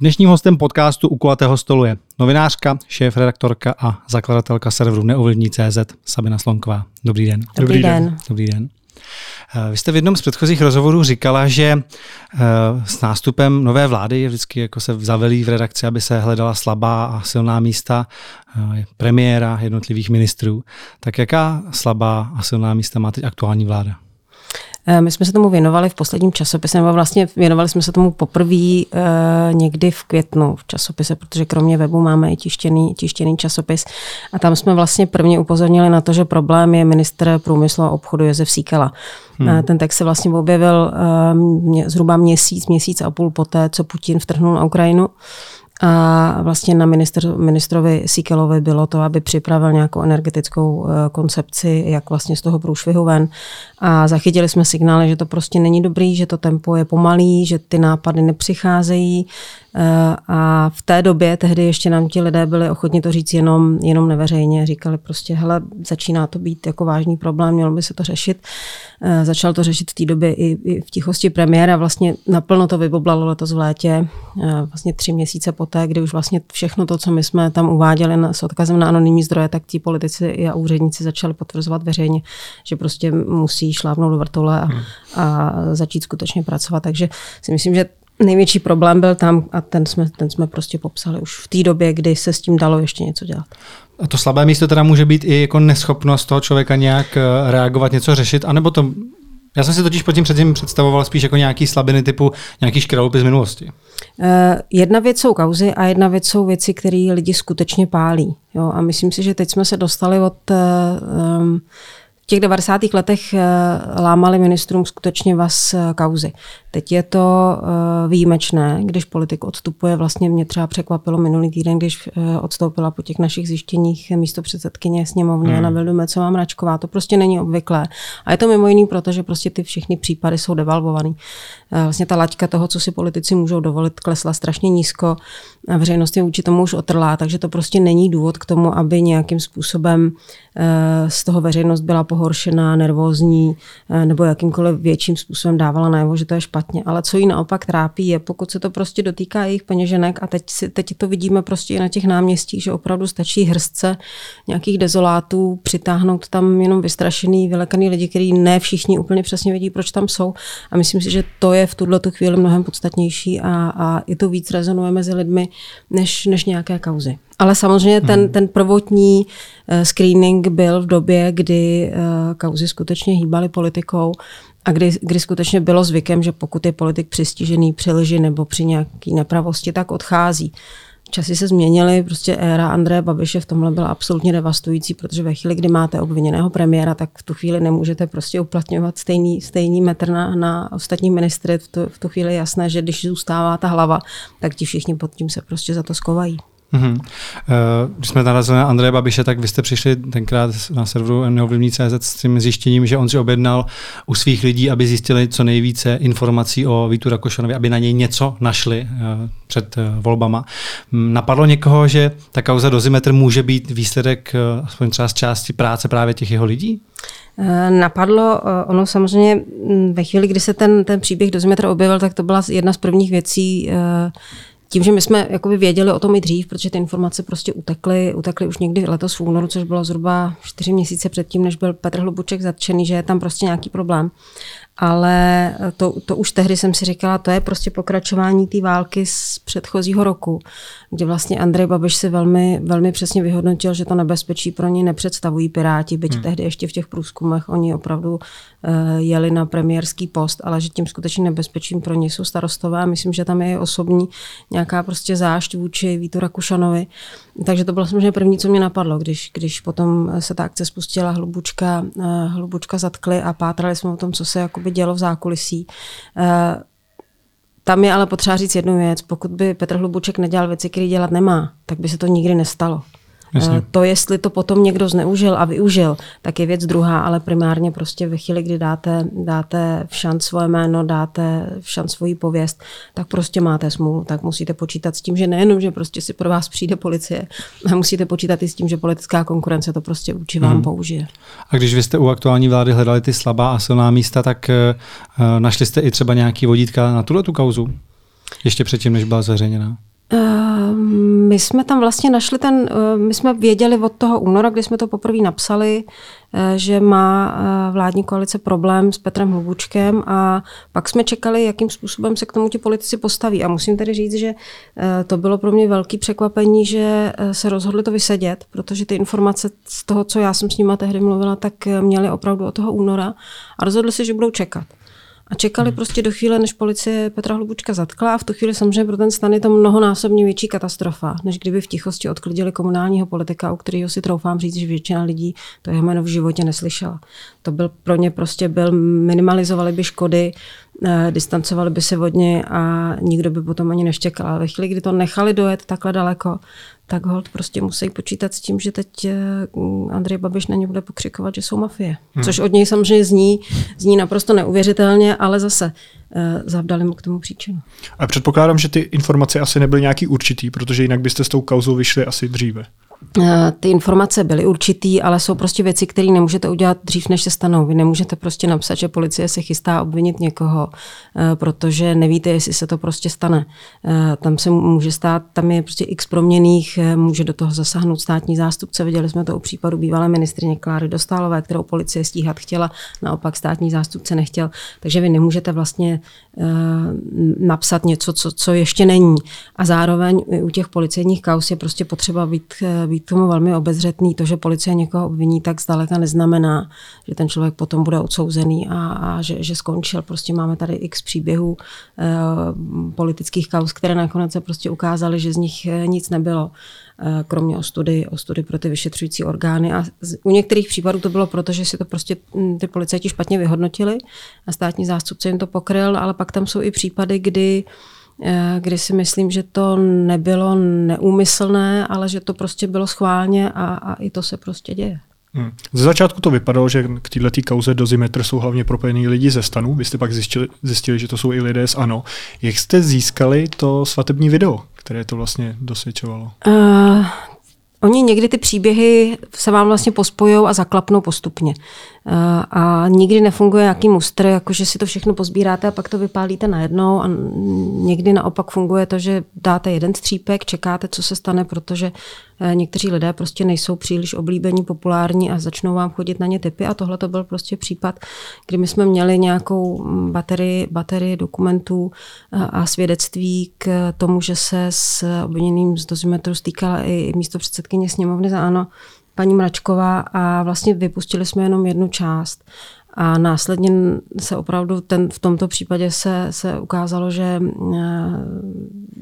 Dnešním hostem podcastu U kulatého stolu je novinářka, šéf-redaktorka a zakladatelka serveru Neovlivní.cz Sabina Slonková. Dobrý den. Dobrý, Dobrý den. den. Dobrý den. Eh, vy jste v jednom z předchozích rozhovorů říkala, že eh, s nástupem nové vlády je vždycky jako se zavelí v redakci, aby se hledala slabá a silná místa eh, premiéra jednotlivých ministrů. Tak jaká slabá a silná místa má teď aktuální vláda? Eh, my jsme se tomu věnovali v posledním časopise, nebo vlastně věnovali jsme se tomu poprvé e, někdy v květnu v časopise, protože kromě webu máme i tištěný, tištěný časopis. A tam jsme vlastně prvně upozornili na to, že problém je minister průmyslu a obchodu Josef Síkela. Hmm. Eh, ten text se vlastně objevil zhruba měsíc, měsíc a půl poté, co Putin vtrhnul na Ukrajinu. A vlastně na ministr, ministrovi Sikelovi bylo to, aby připravil nějakou energetickou koncepci, jak vlastně z toho průšvihu ven. A zachytili jsme signály, že to prostě není dobrý, že to tempo je pomalý, že ty nápady nepřicházejí. Eh, a v té době, tehdy ještě nám ti lidé byli ochotni to říct jenom, jenom neveřejně. Říkali prostě, hele, začíná to být jako vážný problém, mělo by se to řešit. Eh, začal to řešit v té době i, i v tichosti premiéra. Vlastně naplno to vyboblalo letos v létě, eh, vlastně tři měsíce poté, kdy už vlastně všechno to, co my jsme tam uváděli s odkazem na anonymní zdroje, tak ti politici a úředníci začali potvrzovat veřejně, že prostě musí šlápnout do vrtule a, hmm. a začít skutečně pracovat. Takže si myslím, že největší problém byl tam a ten jsme, ten jsme prostě popsali už v té době, kdy se s tím dalo ještě něco dělat. A to slabé místo teda může být i jako neschopnost toho člověka nějak eh, reagovat, něco řešit, anebo to já jsem si totiž pod tím předtím představoval spíš jako nějaký slabiny typu nějaký škralupy z minulosti. Uh, jedna věc jsou kauzy a jedna věc jsou věci, které lidi skutečně pálí. Jo? A myslím si, že teď jsme se dostali od um, těch 90. letech eh, lámali ministrům skutečně vás eh, kauzy. Teď je to eh, výjimečné, když politik odstupuje. Vlastně mě třeba překvapilo minulý týden, když odstoupila po těch našich zjištěních místo předsedkyně sněmovny hmm. Jana Vildumecová Mračková. To prostě není obvyklé. A je to mimo jiný, protože prostě ty všechny případy jsou devalvované. Vlastně ta laťka toho, co si politici můžou dovolit, klesla strašně nízko. A veřejnost je vůči tomu už otrlá, takže to prostě není důvod k tomu, aby nějakým způsobem z toho veřejnost byla pohoršená, nervózní eh, nebo jakýmkoliv větším způsobem dávala najevo, že to je špatně. Ale co jí naopak trápí, je, pokud se to prostě dotýká jejich peněženek a teď, si, teď to vidíme prostě i na těch náměstích, že opravdu stačí hrstce nějakých dezolátů, přitáhnout tam jenom vystrašený, vylekaný lidi, kteří ne všichni úplně přesně vědí, proč tam jsou. A myslím si, že to je v tuhle chvíli mnohem podstatnější a, a i to víc rezonuje mezi lidmi, než, než nějaké kauzy. Ale samozřejmě ten, hmm. ten prvotní uh, screening byl v době, kdy uh, kauzy skutečně hýbaly politikou a kdy, kdy skutečně bylo zvykem, že pokud je politik přistižený při lži nebo při nějaké nepravosti, tak odchází. Časy se změnily, prostě éra Andreje Babiše v tomhle byla absolutně devastující, protože ve chvíli, kdy máte obviněného premiéra, tak v tu chvíli nemůžete prostě uplatňovat stejný, stejný metr na, na ostatní ministry. V tu, v tu chvíli je jasné, že když zůstává ta hlava, tak ti všichni pod tím se prostě za to skovají. Mm-hmm. Když jsme narazili na Andreje Babiše, tak vy jste přišli tenkrát na serveru neovlivní.cz s tím zjištěním, že on si objednal u svých lidí, aby zjistili co nejvíce informací o Vítu Rakošanovi, aby na něj něco našli eh, před eh, volbama. Napadlo někoho, že ta kauza dozimetr může být výsledek aspoň třeba z části práce právě těch jeho lidí? Napadlo, ono samozřejmě mm, ve chvíli, kdy se ten, ten příběh dozimetr objevil, tak to byla jedna z prvních věcí, tím, že my jsme jakoby věděli o tom i dřív, protože ty informace prostě utekly, utekly už někdy letos v únoru, což bylo zhruba čtyři měsíce předtím, než byl Petr Hlubuček zatčený, že je tam prostě nějaký problém ale to, to už tehdy jsem si říkala, to je prostě pokračování té války z předchozího roku, kde vlastně Andrej Babiš si velmi, velmi přesně vyhodnotil, že to nebezpečí pro ně nepředstavují Piráti, byť hmm. tehdy ještě v těch průzkumech oni opravdu uh, jeli na premiérský post, ale že tím skutečně nebezpečím pro ně jsou starostové a myslím, že tam je osobní nějaká prostě zášť vůči Vítu Rakušanovi. Takže to bylo samozřejmě první, co mě napadlo, když, když potom se ta akce spustila, hlubučka, uh, hlubučka zatkli a pátrali jsme o tom, co se jakoby by dělo v zákulisí. Eh, tam je ale potřeba říct jednu věc. Pokud by Petr Hlubuček nedělal věci, které dělat nemá, tak by se to nikdy nestalo. Jasně. Eh, to, jestli to potom někdo zneužil a využil, tak je věc druhá, ale primárně prostě ve chvíli, kdy dáte, dáte v šanc svoje jméno, dáte v šanc svoji pověst, tak prostě máte smůlu. Tak musíte počítat s tím, že nejenom, že prostě si pro vás přijde policie, ale musíte počítat i s tím, že politická konkurence to prostě vůči vám hmm. použije. A když vy jste u aktuální vlády hledali ty slabá a silná místa, tak uh, našli jste i třeba nějaký vodítka na tuhle tu kauzu? Ještě předtím, než byla zveřejněna? My jsme tam vlastně našli ten, my jsme věděli od toho února, kdy jsme to poprvé napsali, že má vládní koalice problém s Petrem Hlubučkem a pak jsme čekali, jakým způsobem se k tomu ti politici postaví. A musím tedy říct, že to bylo pro mě velký překvapení, že se rozhodli to vysedět, protože ty informace z toho, co já jsem s nima tehdy mluvila, tak měli opravdu od toho února a rozhodli se, že budou čekat. A čekali hmm. prostě do chvíle, než policie Petra Hlubučka zatkla a v tu chvíli samozřejmě pro ten stan je to mnohonásobně větší katastrofa, než kdyby v tichosti odklidili komunálního politika, u kterého si troufám říct, že většina lidí to jeho jméno v životě neslyšela. To byl pro ně prostě byl, minimalizovali by škody, distancovali by se od něj a nikdo by potom ani neštěkal. Ale ve chvíli, kdy to nechali dojet takhle daleko, tak hold prostě musí počítat s tím, že teď eh, Andrej Babiš na ně bude pokřikovat, že jsou mafie. Hmm. Což od něj samozřejmě zní, zní naprosto neuvěřitelně, ale zase eh, zavdali mu k tomu příčinu. A předpokládám, že ty informace asi nebyly nějaký určitý, protože jinak byste s tou kauzou vyšli asi dříve. Eh, ty informace byly určitý, ale jsou prostě věci, které nemůžete udělat dřív, než se stanou. Vy nemůžete prostě napsat, že policie se chystá obvinit někoho, eh, protože nevíte, jestli se to prostě stane. Eh, tam se může stát, tam je prostě x proměných, může do toho zasáhnout státní zástupce. Viděli jsme to u případu bývalé ministrině Kláry Dostálové, kterou policie stíhat chtěla, naopak státní zástupce nechtěl. Takže vy nemůžete vlastně napsat něco, co, co ještě není. A zároveň u těch policejních kaus je prostě potřeba být být tomu velmi obezřetný. To, že policie někoho obviní, tak zdaleka neznamená, že ten člověk potom bude odsouzený a, a že, že skončil. Prostě máme tady x příběhů e, politických kaus, které nakonec se prostě ukázaly, že z nich eh, nic nebylo eh, kromě ostudy, ostudy pro ty vyšetřující orgány. A u některých případů to bylo proto, že si to prostě hm, ty policajti špatně vyhodnotili a státní zástupce jim to pokryl, ale pak tam jsou i případy, kdy kdy si myslím, že to nebylo neúmyslné, ale že to prostě bylo schválně a, a i to se prostě děje. Hmm. Ze začátku to vypadalo, že k této kauze dozimetr jsou hlavně propojení lidi ze stanu. Vy jste pak zjistili, zjistili, že to jsou i lidé z ANO. Jak jste získali to svatební video, které to vlastně dosvědčovalo? Uh, Oni někdy ty příběhy se vám vlastně pospojují a zaklapnou postupně. A nikdy nefunguje nějaký mustr, jako že si to všechno pozbíráte a pak to vypálíte najednou. A někdy naopak funguje to, že dáte jeden střípek, čekáte, co se stane, protože eh, někteří lidé prostě nejsou příliš oblíbení, populární a začnou vám chodit na ně typy. A tohle to byl prostě případ, kdy my jsme měli nějakou mm, baterii, baterii dokumentů eh, a svědectví k tomu, že se s obviněným z dozimetru stýkala i místo předsedkyně sněmovny za ANO paní Mračková a vlastně vypustili jsme jenom jednu část. A následně se opravdu ten, v tomto případě se, se ukázalo, že eh,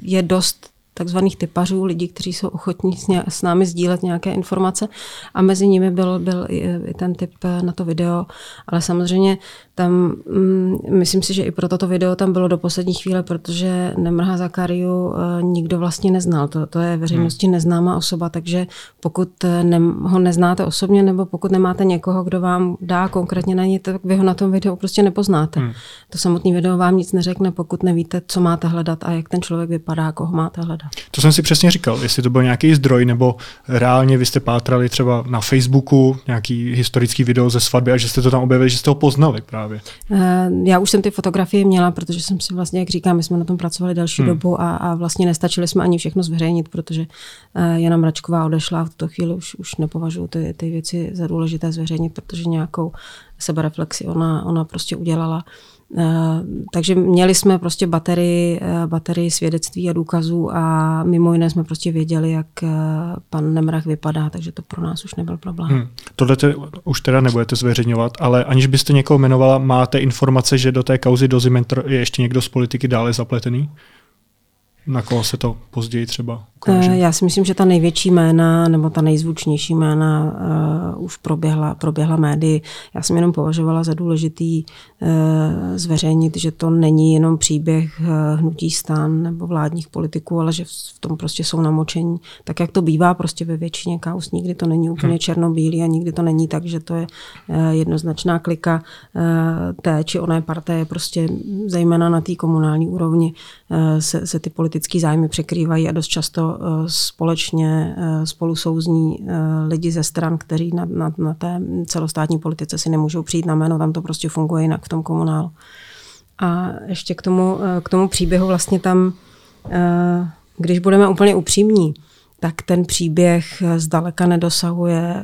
je dost takzvaných typařů, lidí, kteří jsou ochotní s, ně, s námi sdílet nějaké informace a mezi nimi byl, byl i, i ten typ na to video, ale samozřejmě tam, mm, myslím si, že i pro toto video tam bylo do poslední chvíle, protože Nemrha Zakariu e, nikdo vlastně neznal. To, to je veřejnosti hmm. neznámá osoba, takže pokud e, ne, ho neznáte osobně nebo pokud nemáte někoho, kdo vám dá konkrétně na ně, tak vy ho na tom videu prostě nepoznáte. Hmm. To samotné video vám nic neřekne, pokud nevíte, co máte hledat a jak ten člověk vypadá, koho máte hledat. To jsem si přesně říkal, jestli to byl nějaký zdroj, nebo reálně vy jste pátrali třeba na Facebooku nějaký historický video ze svatby a že jste to tam objevili, že jste ho poznali právě. Eh, já už jsem ty fotografie měla, protože jsem si vlastně, jak říkám, my jsme na tom pracovali další hmm. dobu a, a vlastně nestačili jsme ani všechno zveřejnit, protože eh, Jana Mračková odešla a v tuto chvíli už, už nepovažuji ty, ty věci za důležité zveřejnit, protože nějakou sebereflexi ona, ona prostě udělala. Eh, takže měli jsme prostě baterii, eh, baterii svědectví a důkazů a mimo jiné jsme prostě věděli, jak eh, pan Nemrach vypadá, takže to pro nás už nebyl problém. Hmm. Tohle te, už teda nebudete zveřejňovat, ale aniž byste někoho jmenovala, máte informace, že do té kauzy Dozimetr je ještě někdo z politiky dále zapletený? Na koho se to později třeba ukáže? Já si myslím, že ta největší jména nebo ta nejzvučnější jména uh, už proběhla, proběhla médii. Já jsem jenom považovala za důležitý uh, zveřejnit, že to není jenom příběh uh, hnutí stan nebo vládních politiků, ale že v tom prostě jsou namočení. Tak jak to bývá prostě ve většině kaus, nikdy to není úplně hmm. černobílý a nikdy to není tak, že to je uh, jednoznačná klika uh, té či oné partie, prostě zejména na té komunální úrovni uh, se, se ty politické zájmy překrývají a dost často Eh, společně eh, spolu souzní eh, lidi ze stran, kteří na, na, na té celostátní politice si nemůžou přijít na jméno, tam to prostě funguje jinak v tom komunálu. A ještě k tomu, k tomu příběhu vlastně tam když budeme úplně upřímní, tak ten příběh zdaleka nedosahuje eh,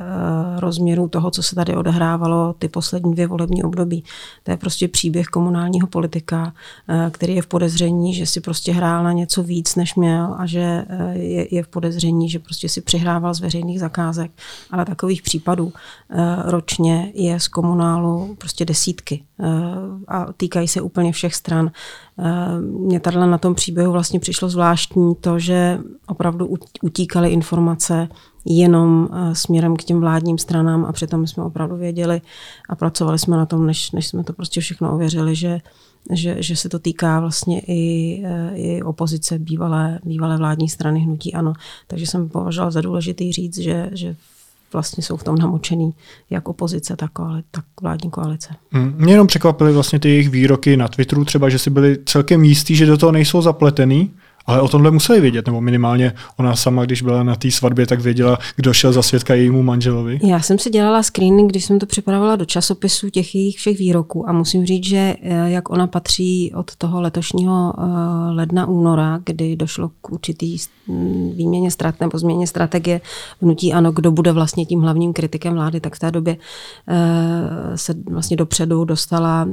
rozměru toho, co se tady odehrávalo ty poslední dvě volební období. To je prostě příběh komunálního politika, eh, který je v podezření, že si prostě hrál na něco víc, než měl a že eh, je, v podezření, že prostě si přihrával z veřejných zakázek. Ale takových případů ročně je z komunálu prostě desítky a týkají se úplně všech stran. Mně tady na tom příběhu vlastně přišlo zvláštní to, že opravdu utíkaly informace jenom eh, směrem k těm vládním stranám a přitom jsme opravdu věděli a pracovali jsme na tom, než, než jsme to prostě všechno ověřili, že, že, že se to týká vlastně i, eh, i opozice bývalé, bývalé vládní strany hnutí ANO. Takže jsem považoval za důležitý říct, že, že vlastně jsou v tom namočený jak opozice, tak, tak vládní koalice. Hmm. Mě jenom překvapily vlastně ty jejich výroky na Twitteru třeba, že si byli celkem jistí, že do toho nejsou zapletený, ale o tomhle museli vědět, nebo minimálně ona sama, když byla na té svatbě, tak věděla, kdo šel za svědka jejímu manželovi. Já jsem si dělala screening, když jsem to připravovala do časopisu těch jejich všech výroků a musím říct, že eh, jak ona patří od toho letošního eh, ledna, února, kdy došlo k určitý výměně strat nebo změně strategie vnutí ano, kdo bude vlastně tím hlavním kritikem vlády, tak v té době eh, se vlastně dopředu dostala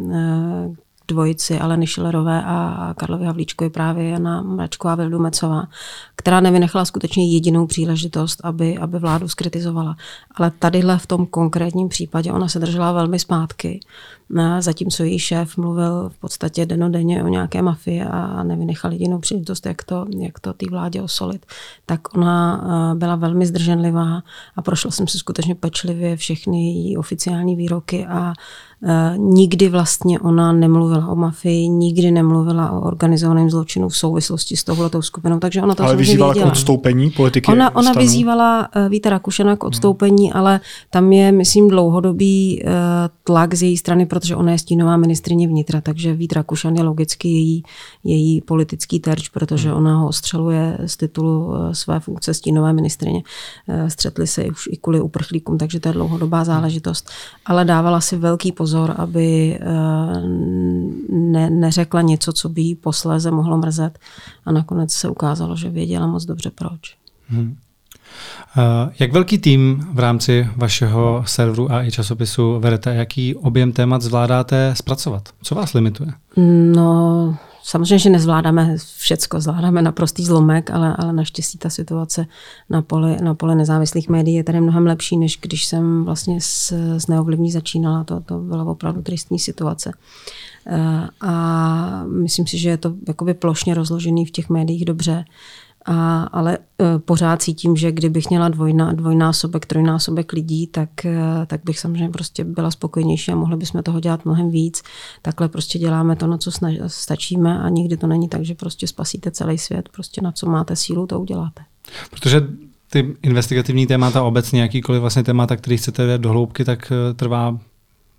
dvojici Aleny Šilerové a Karlovy Havlíčkovi právě Jana Mračková Vildumecová, která nevynechala skutečně jedinou příležitost, aby, aby vládu skritizovala. Ale tadyhle v tom konkrétním případě ona se držela velmi zpátky, zatímco její šéf mluvil v podstatě denodenně o nějaké mafii a nevynechal jedinou příležitost, jak to, jak to té vládě osolit. Tak ona eh, byla velmi zdrženlivá a prošla jsem si skutečně pečlivě všechny její oficiální výroky a nikdy vlastně ona nemluvila o mafii, nikdy nemluvila o organizovaném zločinu v souvislosti s touhletou skupinou, takže ona to Ale vyzývala věděla. k odstoupení politiky Ona, ona vyzývala uh, Víta Rakušana k odstoupení, hmm. ale tam je, myslím, dlouhodobý uh, tlak z její strany, protože ona je stínová ministrině vnitra, takže Vít Rakušan je logicky její, její politický terč, protože hmm. ona ho ostřeluje z titulu své funkce stínové ministrině. Střetli se už i kvůli uprchlíkům, takže to je dlouhodobá záležitost. Ale dávala si velký pozor pozor, aby eh, ne, neřekla něco, co by jí posléze mohlo mrzet. A nakonec se ukázalo, že věděla moc dobře proč. Hmm. Jak velký tým v rámci vašeho serveru a i časopisu vedete? Jaký objem témat zvládáte zpracovat? Co vás limituje? No, Samozřejmě, že nezvládáme všecko, zvládáme naprostý zlomek, ale, ale naštěstí ta situace na poli, na poli nezávislých médií je tady mnohem lepší, než když jsem vlastně s, s neovlivní začínala. To, to byla opravdu tristní situace. Eh, a myslím si, že je to jakoby plošně rozložený v těch médiích dobře. A, ale e, pořád cítím, že kdybych měla dvojná, dvojnásobek, trojnásobek lidí, tak, e, tak bych samozřejmě prostě byla spokojenější a mohli bychom toho dělat mnohem víc. Takhle prostě děláme to, na co snaž, stačíme a nikdy to není tak, že prostě spasíte celý svět. Prostě na co máte sílu, to uděláte. Protože ty investigativní témata, obecně jakýkoliv vlastně témata, který chcete do hloubky, tak e, trvá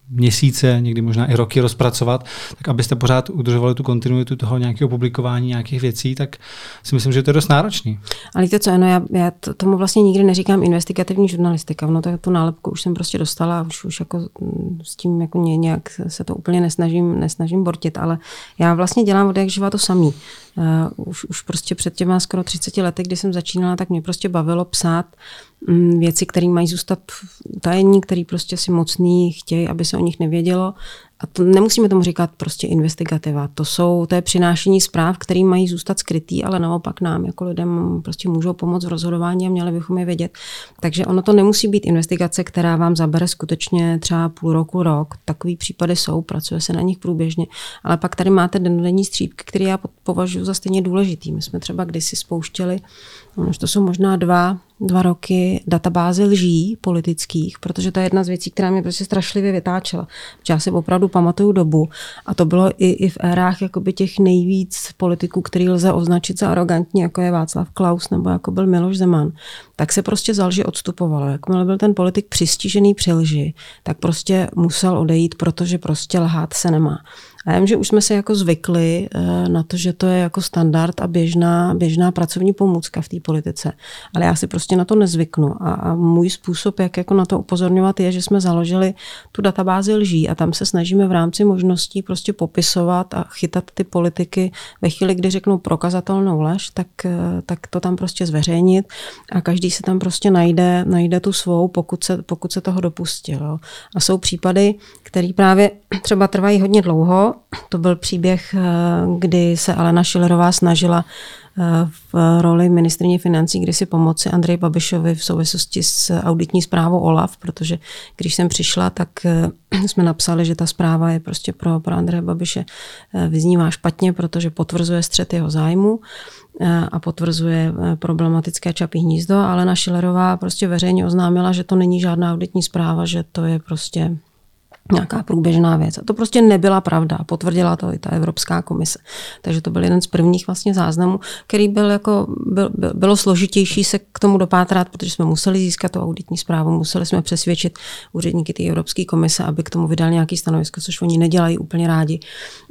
měsíce, někdy možná i roky rozpracovat, tak abyste pořád udržovali tu kontinuitu toho nějakého publikování nějakých věcí, tak si myslím, že to je dost náročný. Ale víte co, ano, já, já tomu vlastně nikdy neříkám investigativní žurnalistika, no tak tu nálepku už jsem prostě dostala už, už jako mm, s tím jako nějak se to úplně nesnažím, nesnažím bortit, ale já vlastně dělám od jak živa to samý. Uh, už, už prostě před těma skoro 30 lety, kdy jsem začínala, tak mě prostě bavilo psát věci, které mají zůstat utajení, které prostě si mocný chtějí, aby se o nich nevědělo a to nemusíme tomu říkat prostě investigativa. To jsou, to je přinášení zpráv, které mají zůstat skrytý, ale naopak nám jako lidem prostě můžou pomoct v rozhodování a měli bychom je vědět. Takže ono to nemusí být investigace, která vám zabere skutečně třeba půl roku, rok. Takový případy jsou, pracuje se na nich průběžně. Ale pak tady máte dennodenní střípky, které já považuji za stejně důležitý. My jsme třeba kdysi spouštěli, no, to jsou možná dva, dva roky databázy lží politických, protože to je jedna z věcí, která mě prostě strašlivě vytáčela. Já si opravdu pamatuju dobu a to bylo i, i v érách jakoby těch nejvíc politiků, který lze označit za arrogantní, jako je Václav Klaus nebo jako byl Miloš Zeman, tak se prostě za lži odstupovalo. Jakmile byl ten politik přistižený při lži, tak prostě musel odejít, protože prostě lhát se nemá. A já vím, že už jsme se jako zvykli eh, na to, že to je jako standard a běžná, běžná pracovní pomůcka v té politice. Ale já si prostě na to nezvyknu. A, a můj způsob, jak jako na to upozorňovat, je, že jsme založili tu databázi lží a tam se snažíme v rámci možností prostě popisovat a chytat ty politiky ve chvíli, kdy řeknou prokazatelnou lež, tak, eh, tak to tam prostě zveřejnit a každý se tam prostě najde, najde tu svou, pokud se, pokud se toho dopustil. A jsou případy, které právě třeba trvají hodně dlouho. To byl příběh, eh, kdy se Alena Šilerová snažila eh, v roli ministrině financí, kdy si pomoci Andrej Babišovi v souvislosti s auditní zprávou OLAF, protože když jsem přišla, tak eh, jsme napsali, že ta zpráva je prostě pro, pro Andreje Babiše vyznívá špatně, protože potvrzuje střet jeho zájmu a potvrzuje problematické čapí hnízdo, ale na Šilerová prostě veřejně oznámila, že to není žádná auditní zpráva, že to je prostě nějaká průběžná věc. A to prostě nebyla pravda. Potvrdila to i ta Evropská komise. Takže to byl jeden z prvních vlastně záznamů, který byl jako, byl, byl, bylo složitější se k tomu dopátrat, protože jsme museli získat tu auditní zprávu, museli jsme přesvědčit úředníky té Evropské komise, aby k tomu vydal nějaký stanovisko, což oni nedělají úplně rádi,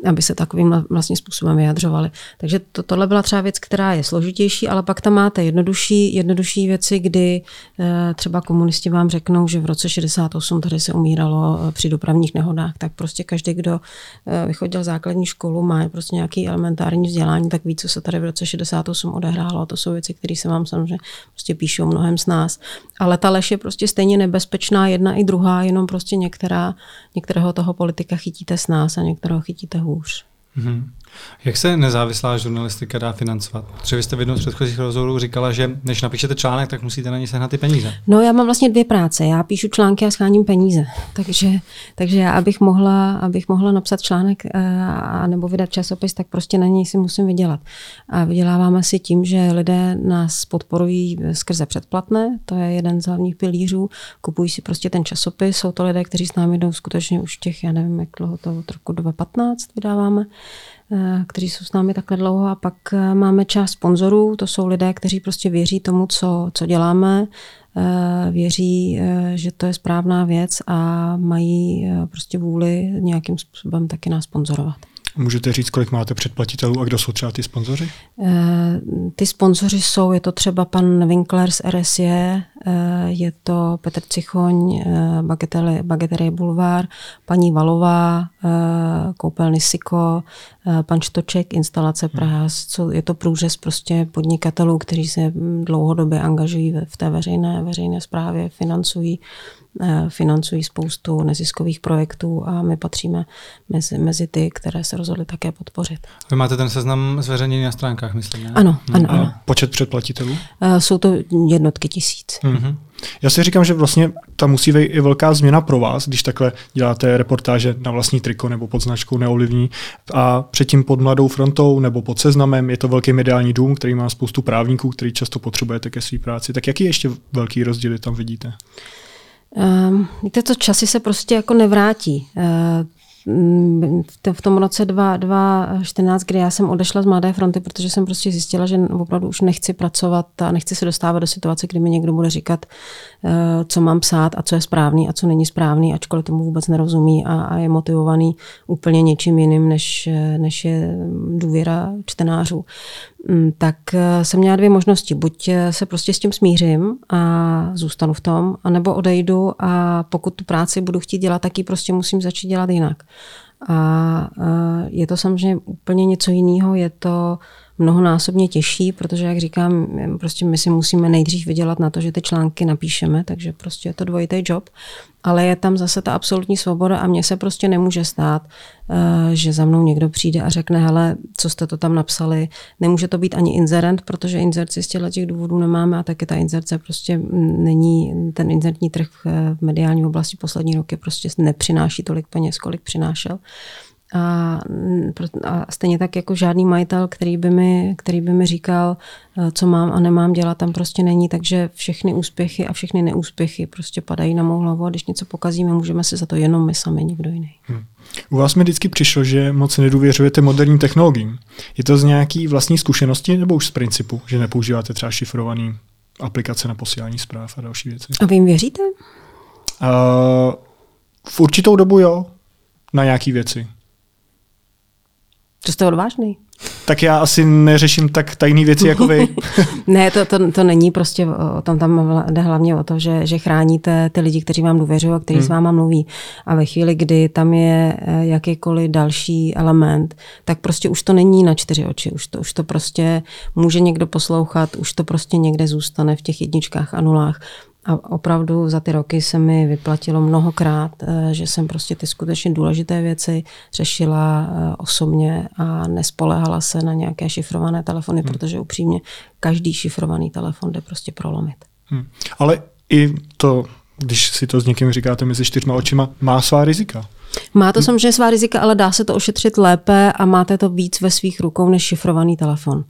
aby se takovým vlastně způsobem vyjadřovali. Takže to, tohle byla třeba věc, která je složitější, ale pak tam máte jednodušší, jednodušší věci, kdy e, třeba komunisti vám řeknou, že v roce 68 tady se umíralo eh, při dopravních nehodách, tak prostě každý, kdo eh, vychodil základní školu, má prostě nějaký elementární vzdělání, tak ví, co se tady v roce 68 odehrálo. To jsou věci, které se vám samozřejmě prostě píšou mnohem z nás. Ale ta lež je prostě stejně nebezpečná, jedna i druhá, jenom prostě některá, některého toho politika chytíte s nás a některého chytíte hůř. Mm-hmm. Jak se nezávislá žurnalistika dá financovat? Protože vy jste v jednom z předchozích rozhovorů říkala, že než napíšete článek, tak musíte na ně sehnat ty peníze. No já mám vlastně dvě práce. Já píšu články a scháním peníze. Takže, takže já, abych mohla, abych mohla napsat článek eh, a nebo vydat časopis, tak prostě na něj si musím vydělat. A vyděláváme si tím, že lidé nás podporují skrze předplatné, to je jeden z hlavních pilířů. Kupují si prostě ten časopis. Jsou to lidé, kteří s námi jdou skutečně už těch, já nevím, jak dlouho to od roku 2015 vydáváme. Eh, kteří jsou s námi takhle dlouho a pak eh, máme část sponzorů, to jsou lidé, kteří prostě věří tomu, co, co děláme, eh, věří, že to je správná věc a mají prostě vůli nějakým způsobem taky nás sponzorovat. Můžete říct, kolik máte předplatitelů a kdo jsou třeba ty sponzoři? Ty sponzoři jsou, je to třeba pan Winkler z RSJ, je to Petr Cichoň, Bageterie Bulvár, paní Valová, koupelny Siko, pan Štoček, instalace Praha. Je to průřez prostě podnikatelů, kteří se dlouhodobě angažují v té veřejné, veřejné správě, financují Eh, financují spoustu neziskových projektů a my patříme mezi, mezi ty, které se rozhodly také podpořit. Vy máte ten seznam zveřejněný na stránkách, myslím, ne? Ano, ano, hmm. ano. Počet předplatitelů? Eh, jsou to jednotky tisíc. Mm-hmm. Já si říkám, že vlastně ta musí být i velká změna pro vás, když takhle děláte reportáže na vlastní triko nebo pod značkou Neolivní a předtím pod Mladou frontou nebo pod seznamem je to velký mediální dům, který má spoustu právníků, který často potřebujete ke své práci. Tak jaký ještě velký rozdíly tam vidíte? Um, víte co, časy se prostě jako nevrátí. Uh, v tom roce 2014, kdy já jsem odešla z Mladé fronty, protože jsem prostě zjistila, že opravdu už nechci pracovat a nechci se dostávat do situace, kdy mi někdo bude říkat, eh, co mám psát a co je správný a co není správný, ačkoliv tomu vůbec nerozumí a, je motivovaný úplně něčím jiným, než, než je důvěra čtenářů. Mm, tak eh, jsem měla dvě možnosti. Buď eh, se prostě s tím smířím a zůstanu v tom, anebo odejdu a pokud tu práci budu chtít dělat, tak ji prostě musím začít dělat jinak. A eh, je to samozřejmě úplně něco jiného, je to mnohonásobně těžší, protože, jak říkám, prostě my si musíme nejdřív vydělat na to, že ty články napíšeme, takže prostě je to dvojitý job, ale je tam zase ta absolutní svoboda a mně se prostě nemůže stát, eh, že za mnou někdo přijde a řekne, hele, co jste to tam napsali, nemůže to být ani inzerent, protože inzerci z těch důvodů nemáme a taky ta inzerce prostě není, ten inzertní trh v mediální oblasti poslední roky prostě nepřináší tolik peněz, kolik přinášel. A, a stejně tak jako žádný majitel, který by, mi, který by mi říkal, eh, co mám a nemám dělat, tam prostě není, takže všechny úspěchy a všechny neúspěchy prostě padají na mou hlavu a když něco pokazíme, můžeme si za to jenom my sami, nikdo jiný. Hmm. U vás mi vždycky přišlo, že moc nedůvěřujete moderním technologiím. Je to z nějaký vlastní zkušenosti nebo už z principu, že nepoužíváte třeba šifrovaný aplikace na posílání zpráv a další věci? A vy jim věříte? Uh, v určitou dobu jo, na nějaké věci. To jste odvážný. Tak já asi neřeším tak tajné věci jako vy. ne, to, to, to není prostě o tom, tam jde hlavně o to, že, že chráníte ty lidi, kteří vám důvěřují a kteří hmm. s váma mluví. A ve chvíli, kdy tam je eh, jakýkoliv další element, tak prostě už to není na čtyři oči. Už to, už to prostě může někdo poslouchat, už to prostě někde zůstane v těch jedničkách a nulách. A opravdu za ty roky se mi vyplatilo mnohokrát, eh, že jsem prostě ty skutečně důležité věci řešila eh, osobně a nespolehala se na nějaké šifrované telefony, hmm. protože upřímně každý šifrovaný telefon jde prostě prolomit. Hmm. Ale i to, když si to s někým říkáte mezi čtyřma očima, má svá rizika. Má to samozřejmě svá rizika, ale dá se to ošetřit lépe a máte to víc ve svých rukou než šifrovaný telefon.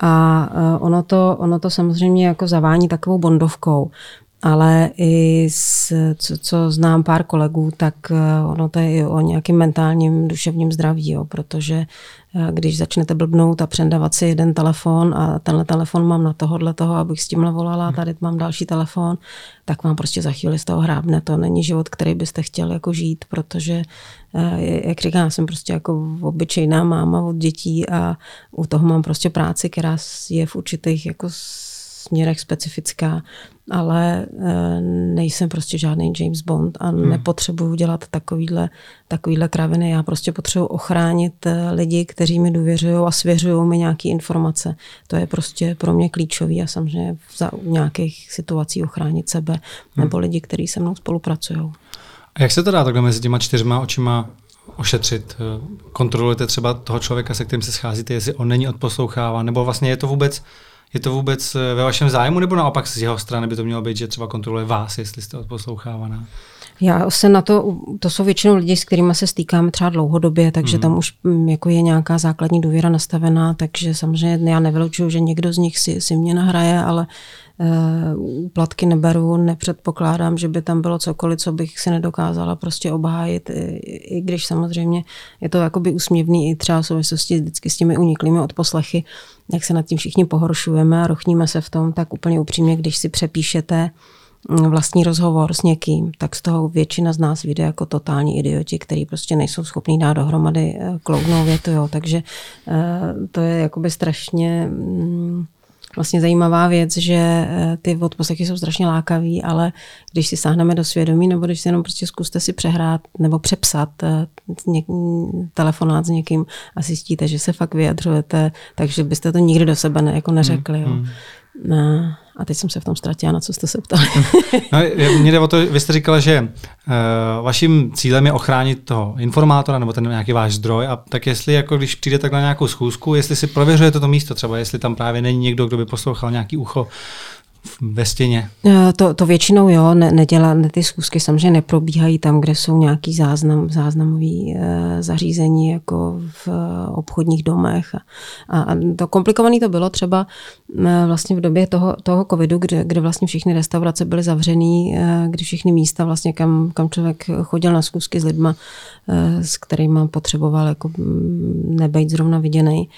A eh, ono to, ono to samozřejmě jako zavání takovou bondovkou ale i z, co, co znám pár kolegů, tak eh, ono to je i o nějakým mentálním, duševním zdraví, jo, protože eh, když začnete blbnout a přendávat si jeden telefon a tenhle telefon mám na tohohle toho, abych s tímhle volala, tady mám další telefon, tak vám prostě za chvíli z toho hrábne. To není život, který byste chtěli jako žít, protože, eh, jak říkám, jsem prostě jako obyčejná máma od dětí a u toho mám prostě práci, která je v určitých jako směrech specifická, ale eh, nejsem prostě žádný James Bond a hmm. nepotřebuju dělat takovýhle, takovýhle kraviny. Já prostě potřebuji ochránit eh, lidi, kteří mi důvěřují a svěřují mi nějaké informace. To je prostě pro mě klíčový a samozřejmě za nějakých situací ochránit sebe hmm. nebo lidi, kteří se mnou spolupracují. A jak se to dá takhle mezi těma čtyřma očima ošetřit? Kontrolujete třeba toho člověka, se kterým se scházíte, jestli on není odposlouchává, nebo vlastně je to vůbec je to vůbec eh, ve vašem zájmu, nebo naopak z jeho strany by to mělo být, že třeba kontroluje vás, jestli jste odposlouchávaná? Já se na to, to jsou většinou lidi, s kterými se stýkáme třeba dlouhodobě, takže mm. tam už mm, jako je nějaká základní důvěra nastavená, takže samozřejmě já nevylučuju, že někdo z nich si, si mě nahraje, ale uh, platky neberu, nepředpokládám, že by tam bylo cokoliv, co bych si nedokázala prostě obhájit, i, i když samozřejmě je to jakoby úsměvný i třeba v souvislosti vždycky s těmi uniklými odposlechy, jak se nad tím všichni pohoršujeme a rochníme se v tom, tak úplně upřímně, když si přepíšete vlastní rozhovor s někým, tak z toho většina z nás vyjde jako totální idioti, který prostě nejsou schopní dát dohromady eh, kloudnou větu. Jo. Takže eh, to je jakoby strašně mm, vlastně zajímavá věc, že eh, ty odposlechy jsou strašně lákavý, ale když si sáhneme do svědomí, nebo když si jenom prostě zkuste si přehrát nebo přepsat telefonát s někým a zjistíte, že se fakt vyjadřujete, takže byste to nikdy do sebe ne, jako neřekli. Jo. Hmm. No. A teď jsem se v tom ztratila, na co jste se ptali. no, mě jde o to, vy jste říkala, že uh, vaším cílem je ochránit toho informátora nebo ten nějaký váš zdroj. A tak jestli, jako když přijde takhle na nějakou schůzku, jestli si prověřujete to místo třeba, jestli tam právě není někdo, kdo by poslouchal nějaký ucho ve stěně? Eh, to, to většinou jo, ne, nedělá, ne, ty schůzky samozřejmě neprobíhají tam, kde jsou nějaký záznam, záznamové e, zařízení, jako v e, obchodních domech. A, a to komplikované to bylo třeba e, vlastně v době toho, toho covidu, kde, kde vlastně všechny restaurace byly zavřený, e, kdy všechny místa, vlastně kam, kam člověk chodil na schůzky s lidma, e, s kterými potřeboval jako nebejt zrovna viděný,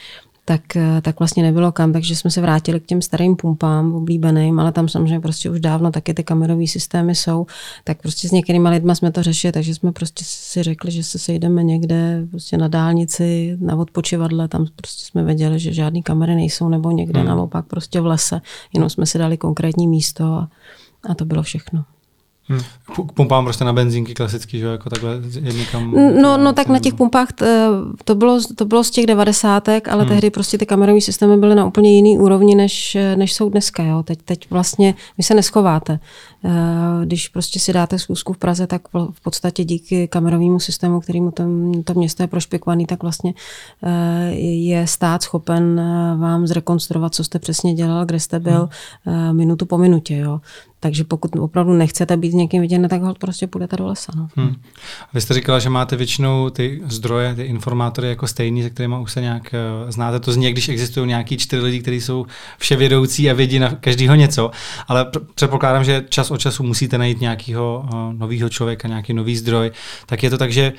tak, eh, tak vlastně nebylo kam, takže jsme se vrátili k těm starým pumpám oblíbeným, ale tam samozřejmě prostě už dávno taky ty kamerové systémy jsou, tak prostě s některými lidmi jsme to řešili, takže jsme prostě si řekli, že se sejdeme někde prostě na dálnici, na odpočivadle, tam prostě jsme věděli, že žádné kamery nejsou, nebo někde hmm. naopak prostě v lese, jenom jsme si dali konkrétní místo a, a to bylo všechno. Hmm. Pumpám prostě na benzínky klasicky, že jako takhle někam... No, no tak na těch pumpách to bylo, to bylo z těch devadesátek, ale hmm. tehdy prostě ty kamerové systémy byly na úplně jiný úrovni, než, než jsou dneska. Jo. Teď, teď vlastně vy se neschováte. Eh, když prostě si dáte schůzku v Praze, tak v podstatě díky kamerovému systému, kterýmu to, to město je prošpikovaný, tak vlastně eh, je stát schopen eh, vám zrekonstruovat, co jste přesně dělal, kde jste byl, hmm. minutu po minutě. Jo. Takže pokud opravdu nechcete být s někým viděn, tak ho prostě půjdete do lesa. No. Hmm. Vy jste říkala, že máte většinou ty zdroje, ty informátory jako stejný, se kterými už se nějak znáte. To zní, když existují nějaký čtyři lidi, kteří jsou vševědoucí a vědí na každého něco. Ale předpokládám, že čas od času musíte najít nějakého eh, nového člověka, nějaký nový zdroj, tak je to tak, že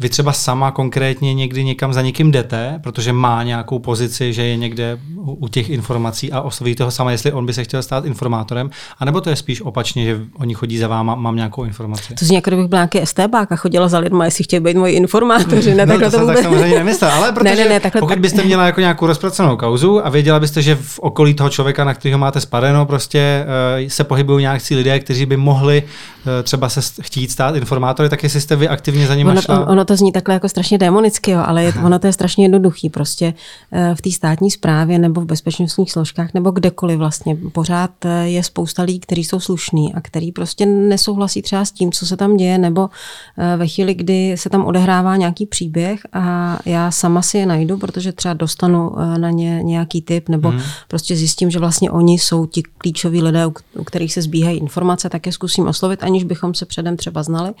vy třeba sama konkrétně někdy někam za někým jdete, protože má nějakou pozici, že je někde u těch informací a osloví toho sama, jestli on by se chtěl stát informátorem, anebo to je spíš opačně, že oni chodí za váma, mám nějakou informaci. To zní jako kdybych byla nějaký STBák a chodila za lidma, jestli chtějí být moji informátoři. Ne, no, to, to jsem vůbec... tak samozřejmě nemyslel, ale protože ne, ne, ne, takhle, pokud byste měla jako nějakou rozpracovanou kauzu a věděla byste, že v okolí toho člověka, na kterého máte spadeno, prostě uh, se pohybují nějaký lidé, kteří by mohli uh, třeba se chtít stát informátory, tak jestli jste vy aktivně za nimi ono, šla... ono to zní takhle jako strašně demonicky, jo, ale je, ono to je strašně jednoduchý. Prostě uh, v té státní správě nebo v bezpečnostních složkách nebo kdekoliv vlastně pořád je spousta lidí, kteří jsou slušní a který prostě nesouhlasí třeba s tím, co se tam děje, nebo ve chvíli, kdy se tam odehrává nějaký příběh a já sama si je najdu, protože třeba dostanu na ně nějaký tip nebo hmm. prostě zjistím, že vlastně oni jsou ti klíčoví lidé, u kterých se zbíhají informace, tak je zkusím oslovit, aniž bychom se předem třeba znali.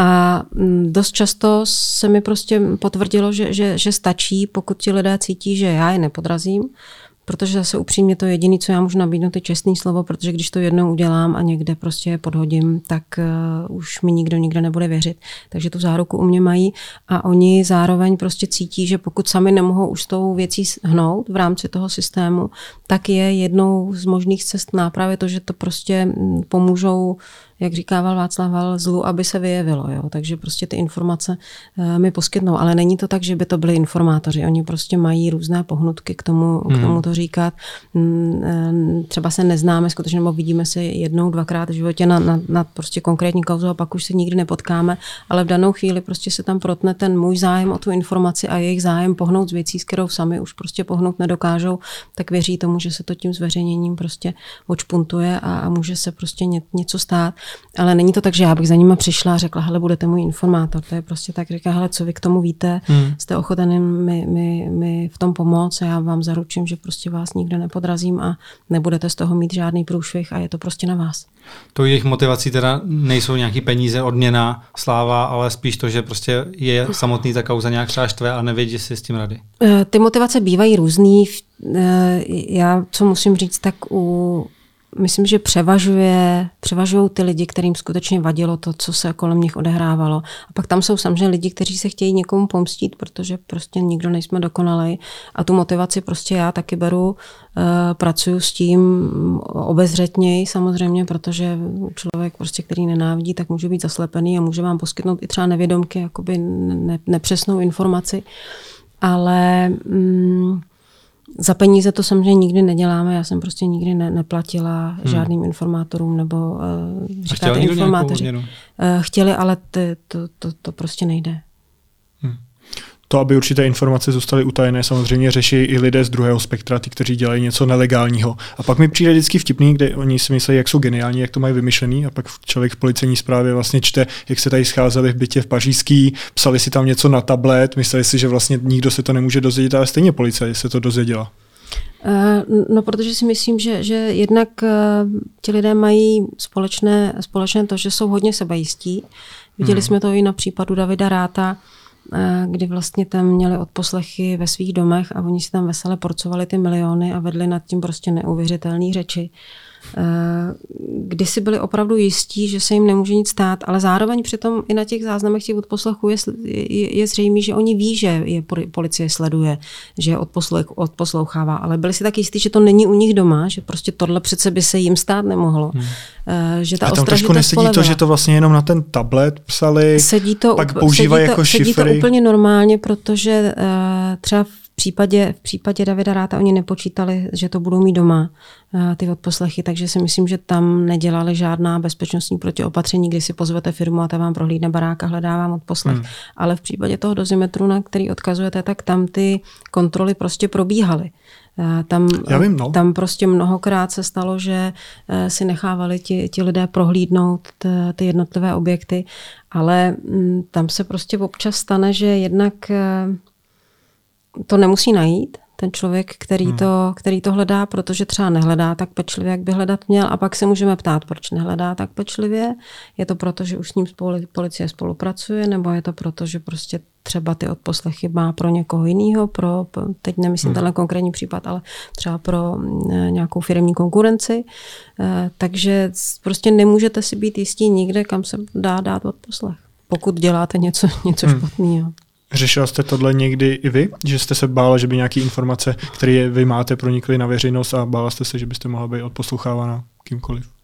A mm, dost často se mi prostě potvrdilo, že, že, že stačí, pokud ti lidé cítí, že já je nepodrazím, protože zase upřímně to jediné, co já můžu nabídnout, je čestný slovo, protože když to jednou udělám a někde prostě podhodím, tak uh, už mi nikdo nikde nebude věřit. Takže tu záruku u mě mají a oni zároveň prostě cítí, že pokud sami nemohou už s tou věcí hnout v rámci toho systému, tak je jednou z možných cest nápravy to, že to prostě mm, pomůžou jak říkával Václav Val, zlu, aby se vyjevilo. Jo? Takže prostě ty informace uh, mi poskytnou. Ale není to tak, že by to byli informátoři. Oni prostě mají různé pohnutky k tomu, hmm. k tomu to říkat. Mm, třeba se neznáme skutečně, nebo vidíme se jednou, dvakrát v životě na, na, na prostě konkrétní kauzu a pak už se nikdy nepotkáme, ale v danou chvíli prostě se tam protne ten můj zájem o tu informaci a jejich zájem pohnout z věcí, s kterou sami už prostě pohnout nedokážou, tak věří tomu, že se to tím zveřejněním prostě očpuntuje a, a může se prostě ně, něco stát. Ale není to tak, že já bych za nima přišla a řekla, hele, budete můj informátor. To je prostě tak, říká, hele, co vy k tomu víte, hmm. jste ochoten mi, mi, mi v tom pomoct a já vám zaručím, že prostě vás nikdo nepodrazím a nebudete z toho mít žádný průšvih a je to prostě na vás. To jejich motivací teda nejsou nějaký peníze, odměna, sláva, ale spíš to, že prostě je samotný ta kauza nějak třeba štve a nevědí si s tím rady. Eh, ty motivace bývají různý. Eh, já, co musím říct, tak u myslím, že převažuje, převažují ty lidi, kterým skutečně vadilo to, co se kolem nich odehrávalo. A pak tam jsou samozřejmě lidi, kteří se chtějí někomu pomstit, protože prostě nikdo nejsme dokonalej. A tu motivaci prostě já taky beru, uh, pracuju s tím obezřetněji samozřejmě, protože člověk, prostě, který nenávidí, tak může být zaslepený a může vám poskytnout i třeba nevědomky, jakoby ne, nepřesnou informaci. Ale mm, za peníze to samozřejmě nikdy neděláme, já jsem prostě nikdy ne, neplatila hmm. žádným informátorům nebo uh, říkáte informátoři. Uh, chtěli, ale ty, to, to, to prostě nejde to, aby určité informace zůstaly utajené, samozřejmě řeší i lidé z druhého spektra, ty, kteří dělají něco nelegálního. A pak mi přijde vždycky vtipný, kde oni si myslí, jak jsou geniální, jak to mají vymyšlený, a pak člověk v policejní zprávě vlastně čte, jak se tady scházeli v bytě v Pařížský, psali si tam něco na tablet, mysleli si, že vlastně nikdo se to nemůže dozvědět, ale stejně policie se to dozvěděla. Eh, no, protože si myslím, že, že jednak uh, ti lidé mají společné, společné to, že jsou hodně sebejistí. Viděli hmm. jsme to i na případu Davida Ráta, Eh, kdy vlastně tam měli odposlechy ve svých domech a oni si tam veselé porcovali ty miliony a vedli nad tím prostě neuvěřitelné řeči. Eh, kdy si byli opravdu jistí, že se jim nemůže nic stát, ale zároveň přitom i na těch záznamech těch odposlechů je, je, je zřejmé, že oni ví, že je policie sleduje, že je odposlech, odposlouchává, ale byli si tak jistí, že to není u nich doma, že prostě tohle přece by se jim stát nemohlo. Hmm. Uh, že ta a tam trošku nesedí spolevila. to, že to vlastně jenom na ten tablet psali, sedí to, pak používají jako šifry. Sedí to úplně normálně, protože uh, třeba v případě, v případě Davida Ráta oni nepočítali, že to budou mít doma, eh, ty odposlechy, takže si myslím, že tam nedělali žádná bezpečnostní protiopatření, kdy si pozvete firmu a ta vám prohlídne barák a hledá vám odposlech. Hmm. Ale v případě toho dozimetru, na který odkazujete, tak tam ty kontroly prostě probíhaly. Eh, tam, Já vím, no. tam prostě mnohokrát se stalo, že eh, si nechávali ti, ti lidé prohlídnout ty jednotlivé objekty, ale mm, tam se prostě občas stane, že jednak to nemusí najít, ten člověk, který, hmm. to, který to hledá, protože třeba nehledá tak pečlivě, jak by hledat měl. A pak se můžeme ptát, proč nehledá tak pečlivě. Je to proto, že už s ním policie spolupracuje, nebo je to proto, že prostě třeba ty odposlechy má pro někoho jiného, pro, teď nemyslím hmm. tenhle konkrétní případ, ale třeba pro e, nějakou firmní konkurenci. E, takže prostě nemůžete si být jistí nikde, kam se dá dát odposlech. pokud děláte něco, něco hmm. špatného. Řešila jste tohle někdy i vy? Že jste se bála, že by nějaké informace, které vy máte, pronikly na veřejnost a bála jste se, že byste mohla být odposlouchávána kýmkoliv?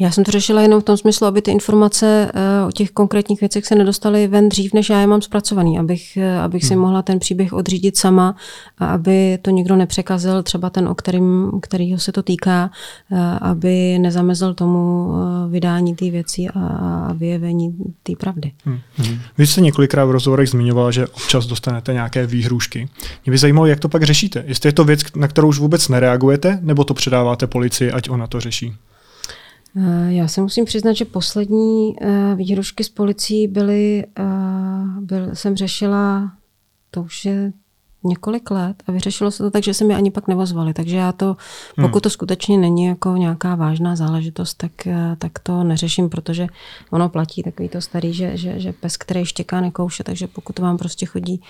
Já jsem to řešila jenom v tom smyslu, aby ty informace uh, o těch konkrétních věcech se nedostaly ven dřív, než já je mám zpracovaný, abych, uh, abych si hmm. mohla ten příběh odřídit sama a aby to nikdo nepřekazil, třeba ten, o kterým, kterýho se to týká, uh, aby nezamezl tomu vydání té věci a, a vyjevení té pravdy. Hmm. Hmm. Vy jste několikrát v rozhovorech zmiňovala, že občas dostanete nějaké výhrušky. Mě by zajímalo, jak to pak řešíte. Jestli je to věc, na kterou už vůbec nereagujete, nebo to předáváte policii, ať ona to řeší? Eh, já se musím přiznat, že poslední eh, výhrušky s policií byly, eh, byl, jsem řešila, to už je několik let a vyřešilo se to tak, že se mi ani pak nevozvali. Takže já to, hmm. pokud to skutečně není jako nějaká vážná záležitost, tak, tak to neřeším, protože ono platí takový to starý, že, že, že pes, který štěká, nekouše, takže pokud vám prostě chodí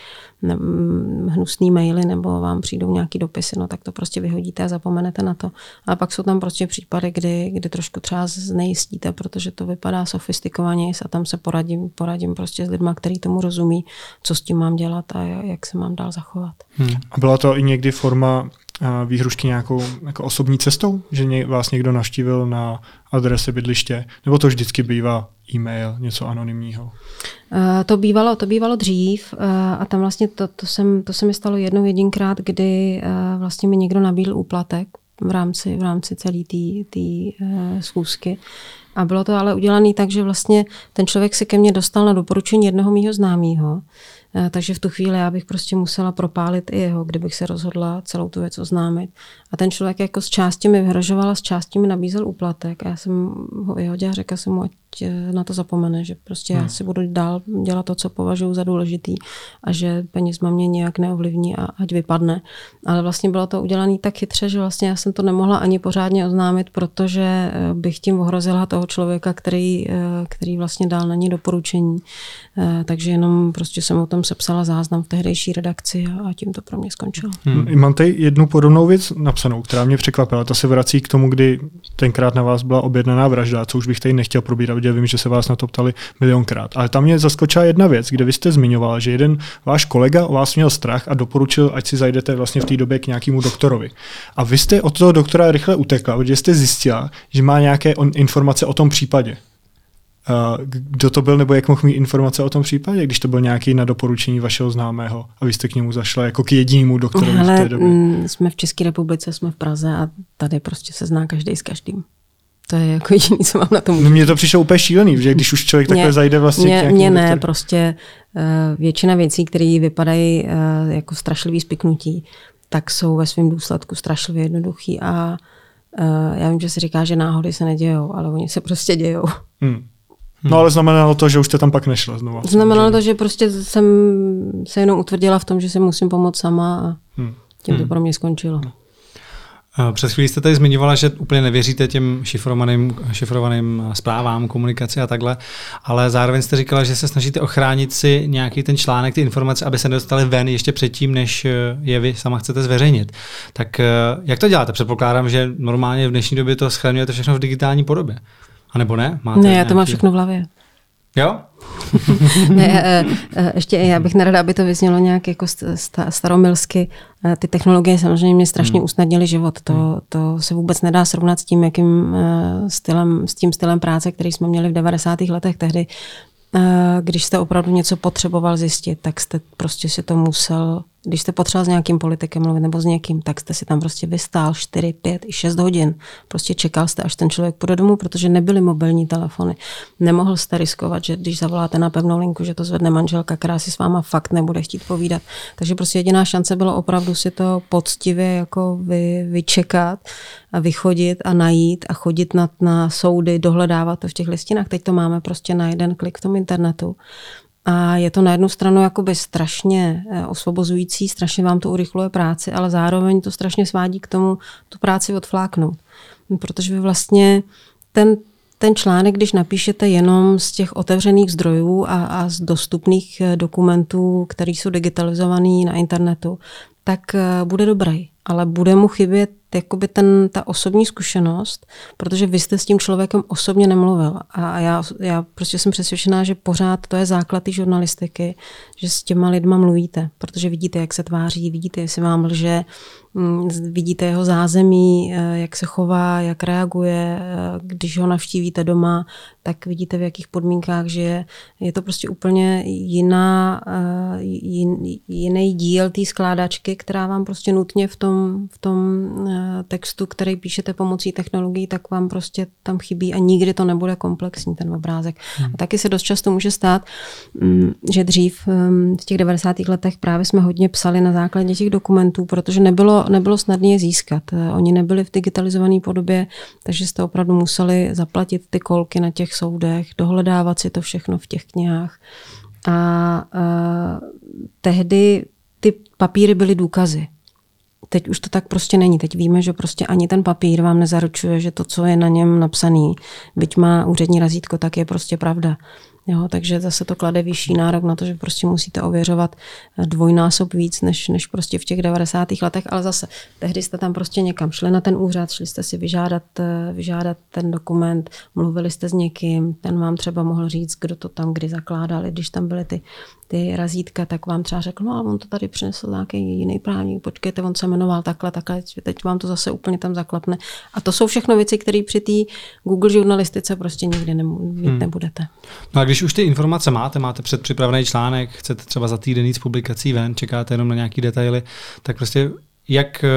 hnusný maily nebo vám přijdou nějaký dopisy, no tak to prostě vyhodíte a zapomenete na to. A pak jsou tam prostě případy, kdy, kdy trošku třeba znejistíte, protože to vypadá sofistikovaně a tam se poradím, poradím prostě s lidmi, kteří tomu rozumí, co s tím mám dělat a jak se mám dál zachovat zachovat. Hmm. A byla to i někdy forma výhrušky nějakou jako osobní cestou, že vás někdo navštívil na adrese bydliště, nebo to vždycky bývá e-mail, něco anonymního? Uh, to bývalo, to bývalo dřív uh, a tam vlastně to, to, jsem, to se mi stalo jednou jedinkrát, kdy uh, vlastně mi někdo nabídl úplatek v rámci, v rámci celé té schůzky. A bylo to ale udělané tak, že vlastně ten člověk se ke mně dostal na doporučení jednoho mýho známého, takže v tu chvíli já bych prostě musela propálit i jeho, kdybych se rozhodla celou tu věc oznámit. A ten člověk jako s části mi vyhrožoval a s částí mi nabízel úplatek. A já jsem ho vyhodila a řekla jsem mu, ať eh, na to zapomene, že prostě hmm. já si budu dál dělat to, co považuji za důležitý a že penězma mě nějak neovlivní a ať vypadne. Ale vlastně bylo to udělané tak chytře, že vlastně já jsem to nemohla ani pořádně oznámit, protože eh, bych tím ohrozila toho člověka, který, který vlastně dal na ní doporučení. Takže jenom prostě jsem o tom sepsala záznam v tehdejší redakci a tím to pro mě skončilo. Hmm. Mám tady jednu podobnou věc napsanou, která mě překvapila. Ta se vrací k tomu, kdy tenkrát na vás byla objednaná vražda, co už bych tady nechtěl probírat, protože vím, že se vás na to ptali milionkrát. Ale tam mě zaskočila jedna věc, kde vy jste zmiňoval, že jeden váš kolega o vás měl strach a doporučil, ať si zajdete vlastně v té době k nějakému doktorovi. A vy jste od toho doktora rychle utekla, protože jste zjistila, že má nějaké informace o tom případě. Kdo to byl, nebo jak mohl mít informace o tom případě, když to byl nějaký na doporučení vašeho známého a vy jste k němu zašla jako k jedinému doktorovi Hele, v té době? Mm, jsme v České republice, jsme v Praze a tady prostě se zná každý s každým. To je jako jediný, co mám na tom. No mně to přišlo úplně šílený, že když už člověk mě, takhle zajde vlastně mě, Mně ne, doktor. prostě uh, většina věcí, které vypadají uh, jako strašlivý spiknutí, tak jsou ve svém důsledku strašlivě jednoduchý a uh, já vím, že se říká, že náhody se nedějou, ale oni se prostě dějou. Hmm. No ale znamenalo to, že už jste tam pak nešla znovu. Znamenalo to, že prostě jsem se jenom utvrdila v tom, že si musím pomoct sama a hmm. tím to hmm. pro mě skončilo. Před chvílí jste tady zmiňovala, že úplně nevěříte těm šifrovaným, šifrovaným zprávám, komunikaci a takhle, ale zároveň jste říkala, že se snažíte ochránit si nějaký ten článek, ty informace, aby se nedostaly ven ještě předtím, než eh, je vy sama chcete zveřejnit. Tak eh, jak to děláte? Předpokládám, že normálně v dnešní době to schraňujete všechno v digitální podobě. A nebo ne? Máte ne, já to nějaký... mám všechno v hlavě. Jo? ne, e, e, ještě já bych nerada, aby to vyznělo nějak jako staromilsky. E, ty technologie samozřejmě mě strašně hmm. usnadnily život. To, hmm. to se vůbec nedá srovnat s tím, jakým stylem, s tím stylem práce, který jsme měli v 90. letech. Tehdy když jste opravdu něco potřeboval zjistit, tak jste prostě si to musel když jste potřeboval s nějakým politikem mluvit nebo s někým, tak jste si tam prostě vystál 4, 5 i 6 hodin. Prostě čekal jste, až ten člověk půjde domů, protože nebyly mobilní telefony. Nemohl jste riskovat, že když zavoláte na pevnou linku, že to zvedne manželka, která si s váma fakt nebude chtít povídat. Takže prostě jediná šance bylo opravdu si to poctivě jako vy, vyčekat a vychodit a najít a chodit na, na soudy, dohledávat to v těch listinách. Teď to máme prostě na jeden klik v tom internetu. A je to na jednu stranu jakoby strašně eh, osvobozující, strašně vám to urychluje práci, ale zároveň to strašně svádí k tomu tu práci odfláknout. Protože vy vlastně ten, ten článek, když napíšete jenom z těch otevřených zdrojů a, a z dostupných eh, dokumentů, které jsou digitalizované na internetu, tak eh, bude dobrý. Ale bude mu chybět jakoby ten, ta osobní zkušenost, protože vy jste s tím člověkem osobně nemluvil. A já, já prostě jsem přesvědčená, že pořád to je základ té žurnalistiky, že s těma lidma mluvíte, protože vidíte, jak se tváří, vidíte, jestli vám lže, Mm, vidíte jeho zázemí, eh, jak se chová, jak reaguje, eh, když ho navštívíte doma, tak vidíte, v jakých podmínkách žije. Je to prostě úplně jiná, eh, jin, jiný díl té skládačky, která vám prostě nutně v tom, v tom textu, který píšete pomocí technologií, tak vám prostě tam chybí a nikdy to nebude komplexní, ten obrázek. Hmm. A taky se dost často může stát, mm, že dřív mm, v těch 90. letech právě jsme hodně psali na základě těch dokumentů, protože nebylo nebylo, snadné je získat. Eh, oni nebyli v digitalizované podobě, takže jste opravdu museli zaplatit ty kolky na těch soudech, dohledávat si to všechno v těch knihách. A, a eh, tehdy ty papíry byly důkazy. Teď už to tak prostě není. Teď víme, že prostě ani ten papír vám nezaručuje, že to, co je na něm napsaný, byť má úřední razítko, tak je prostě pravda. Jo, takže zase to klade vyšší nárok na to, že prostě musíte ověřovat eh, dvojnásob víc, než, než prostě v těch 90. letech, ale zase tehdy jste tam prostě někam šli na ten úřad, šli jste si vyžádat, eh, vyžádat ten dokument, mluvili jste s někým, ten vám třeba mohl říct, kdo to tam kdy zakládali, když tam byly ty ty razítka, tak vám třeba řekl, no ale on to tady přinesl nějaký jiný právník, počkejte, on se jmenoval takhle, takhle, teď vám to zase úplně tam zaklapne. A to jsou všechno věci, které při té Google žurnalistice prostě nikdy nemů- hmm. nebudete. No a když už ty informace máte, máte předpřipravený článek, chcete třeba za týden jít z publikací ven, čekáte jenom na nějaké detaily, tak prostě jak eh,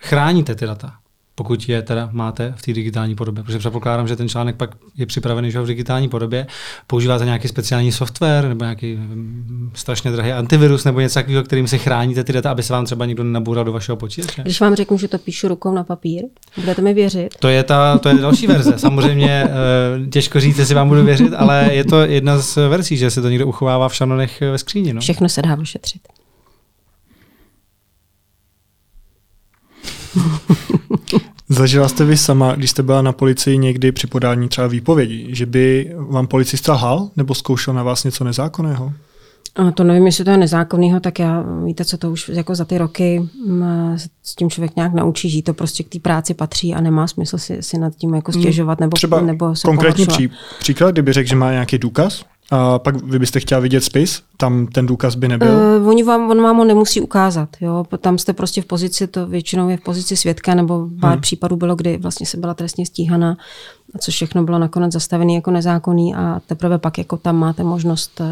chráníte ty data? Pokud je teda máte v té digitální podobě. Protože předpokládám, že ten článek pak je připravený že v digitální podobě. Používáte nějaký speciální software nebo nějaký mm, strašně drahý antivirus nebo něco takového, kterým se chráníte ty data, aby se vám třeba někdo nenaboural do vašeho počítače? Když vám řeknu, že to píšu rukou na papír, budete mi věřit? To je, ta, to je další verze. Samozřejmě eh, těžko říct, jestli vám budu věřit, ale je to jedna z verzí, že se to někdo uchovává v šanonech ve skříni. No? Všechno se dá vyšetřit. Zažila jste vy sama, když jste byla na policii někdy při podání třeba výpovědi, že by vám policista lhal nebo zkoušel na vás něco nezákonného? A to nevím, jestli to je nezákonnýho, tak já, víte co, to už jako za ty roky m, s tím člověk nějak naučí žít, to prostě k té práci patří a nemá smysl si, si nad tím jako stěžovat nebo, Třeba nebo se konkrétní pří, příklad, kdyby řekl, že má nějaký důkaz, a pak vy byste chtěla vidět spis, tam ten důkaz by nebyl? Uh, oni vám, on vám ho nemusí ukázat. Jo? Tam jste prostě v pozici, to většinou je v pozici svědka, nebo pár hmm. případů bylo, kdy vlastně se byla trestně stíhaná, což všechno bylo nakonec zastavené jako nezákonný a teprve pak jako tam máte možnost uh,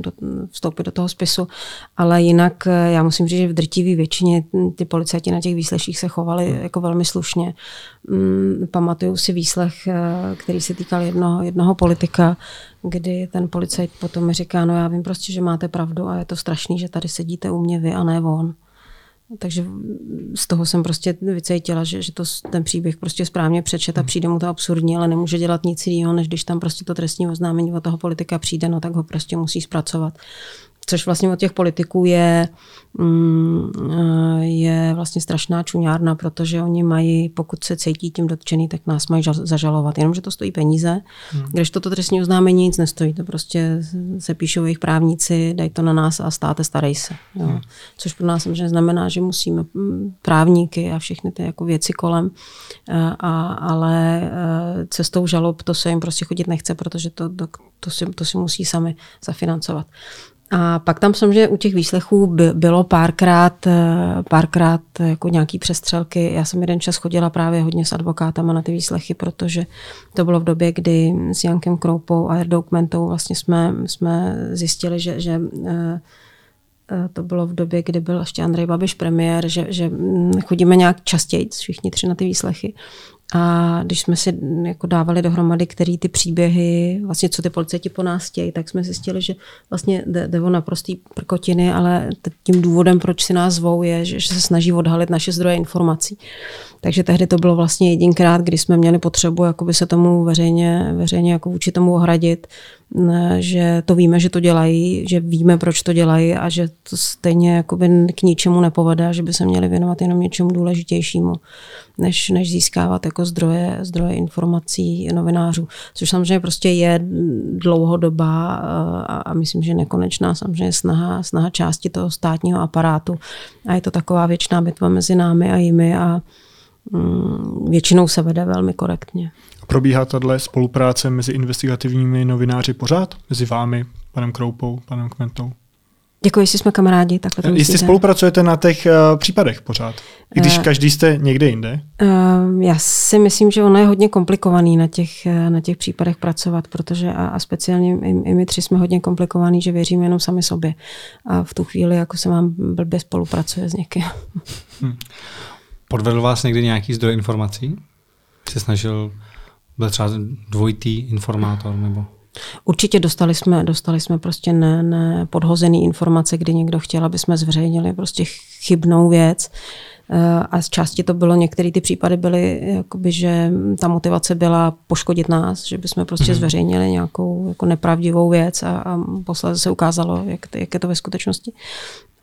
do, vstoupit do toho spisu. Ale jinak uh, já musím říct, že v drtivé většině ty policajti na těch výsleších se chovali hmm. jako velmi slušně. Um, pamatuju si výslech, uh, který se týkal jednoho, jednoho politika, kdy ten policajt potom mi říká, no já vím prostě, že máte pravdu a je to strašný, že tady sedíte u mě vy a ne on. Takže z toho jsem prostě vycítila, že, že to, ten příběh prostě správně přečet a hmm. přijde mu to absurdní, ale nemůže dělat nic jiného, než když tam prostě to trestní oznámení od toho politika přijde, no tak ho prostě musí zpracovat což vlastně od těch politiků je, mm, eh, je vlastně strašná čuňárna, protože oni mají, pokud se cítí tím dotčený, tak nás mají zažalovat. Jenomže to stojí peníze, hmm. když toto trestní oznámení nic nestojí. To prostě se píšou jejich právníci, dají to na nás a státe starej se. Jo. Hmm. Což pro nás samozřejmě znamená, že musíme mm, právníky a všechny ty jako věci kolem, eh, a, ale eh, cestou žalob to se jim prostě chodit nechce, protože to, to, to, si, to si musí sami zafinancovat. A pak tam samozřejmě u těch výslechů bylo párkrát, eh, párkrát jako nějaký přestřelky. Já jsem jeden čas chodila právě hodně s advokátama na ty výslechy, protože to bylo v době, kdy s Jankem Kroupou a Erdou Kmentou vlastně jsme, jsme zjistili, že, že eh, eh, to bylo v době, kdy byl ještě Andrej Babiš premiér, že, že hm, chodíme nějak častěji všichni tři na ty výslechy. A když jsme si jako dávali dohromady, který ty příběhy, vlastně co ty policajti po nás chtějí, tak jsme zjistili, že vlastně jde o naprostý prkotiny, ale tím důvodem, proč si nás zvou, je, že se snaží odhalit naše zdroje informací. Takže tehdy to bylo vlastně jedinkrát, kdy jsme měli potřebu jakoby se tomu veřejně, veřejně jako vůči tomu ohradit, že to víme, že to dělají, že víme, proč to dělají a že to stejně jakoby k ničemu nepovede, že by se měli věnovat jenom něčemu důležitějšímu, než, než získávat jako zdroje, zdroje informací novinářů. Což samozřejmě prostě je dlouhodoba a, a myslím, že nekonečná samozřejmě snaha, snaha části toho státního aparátu. A je to taková věčná bitva mezi námi a jimi a většinou se vede velmi korektně. Probíhá tato spolupráce mezi investigativními novináři pořád? Mezi vámi, panem Kroupou, panem Kmentou? Děkuji, jestli jsme kamarádi. Takhle to Jestli spolupracujete na těch uh, případech pořád, i když uh, každý jste někde jinde? Uh, já si myslím, že ono je hodně komplikovaný na těch, na těch případech pracovat, protože a, a speciálně i, i my tři jsme hodně komplikovaný, že věříme jenom sami sobě. A v tu chvíli jako se vám blbě spolupracuje s někým. Hmm. Podvedl vás někdy nějaký zdroj informací? Jsi snažil, byl třeba dvojitý informátor nebo... Určitě dostali jsme, dostali jsme prostě ne, ne podhozený informace, kdy někdo chtěl, aby jsme zveřejnili prostě chybnou věc. Eh, a z části to bylo, některé ty případy byly, jakoby, že ta motivace byla poškodit nás, že bychom prostě mm-hmm. zveřejnili nějakou jako nepravdivou věc a, a posledně se ukázalo, jak, jak je to ve skutečnosti.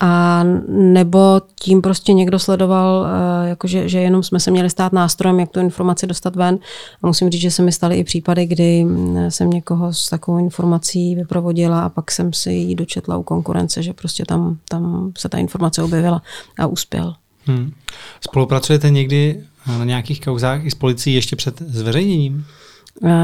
A nebo tím prostě někdo sledoval, eh, jakože, že jenom jsme se měli stát nástrojem, jak tu informaci dostat ven. A musím říct, že se mi staly i případy, kdy mm, jsem někoho s takovou informací vyprovodila a pak jsem si ji dočetla u konkurence, že prostě tam, tam se ta informace objevila a uspěl. Hmm. Spolupracujete někdy na nějakých kauzách i s policií ještě před zveřejněním?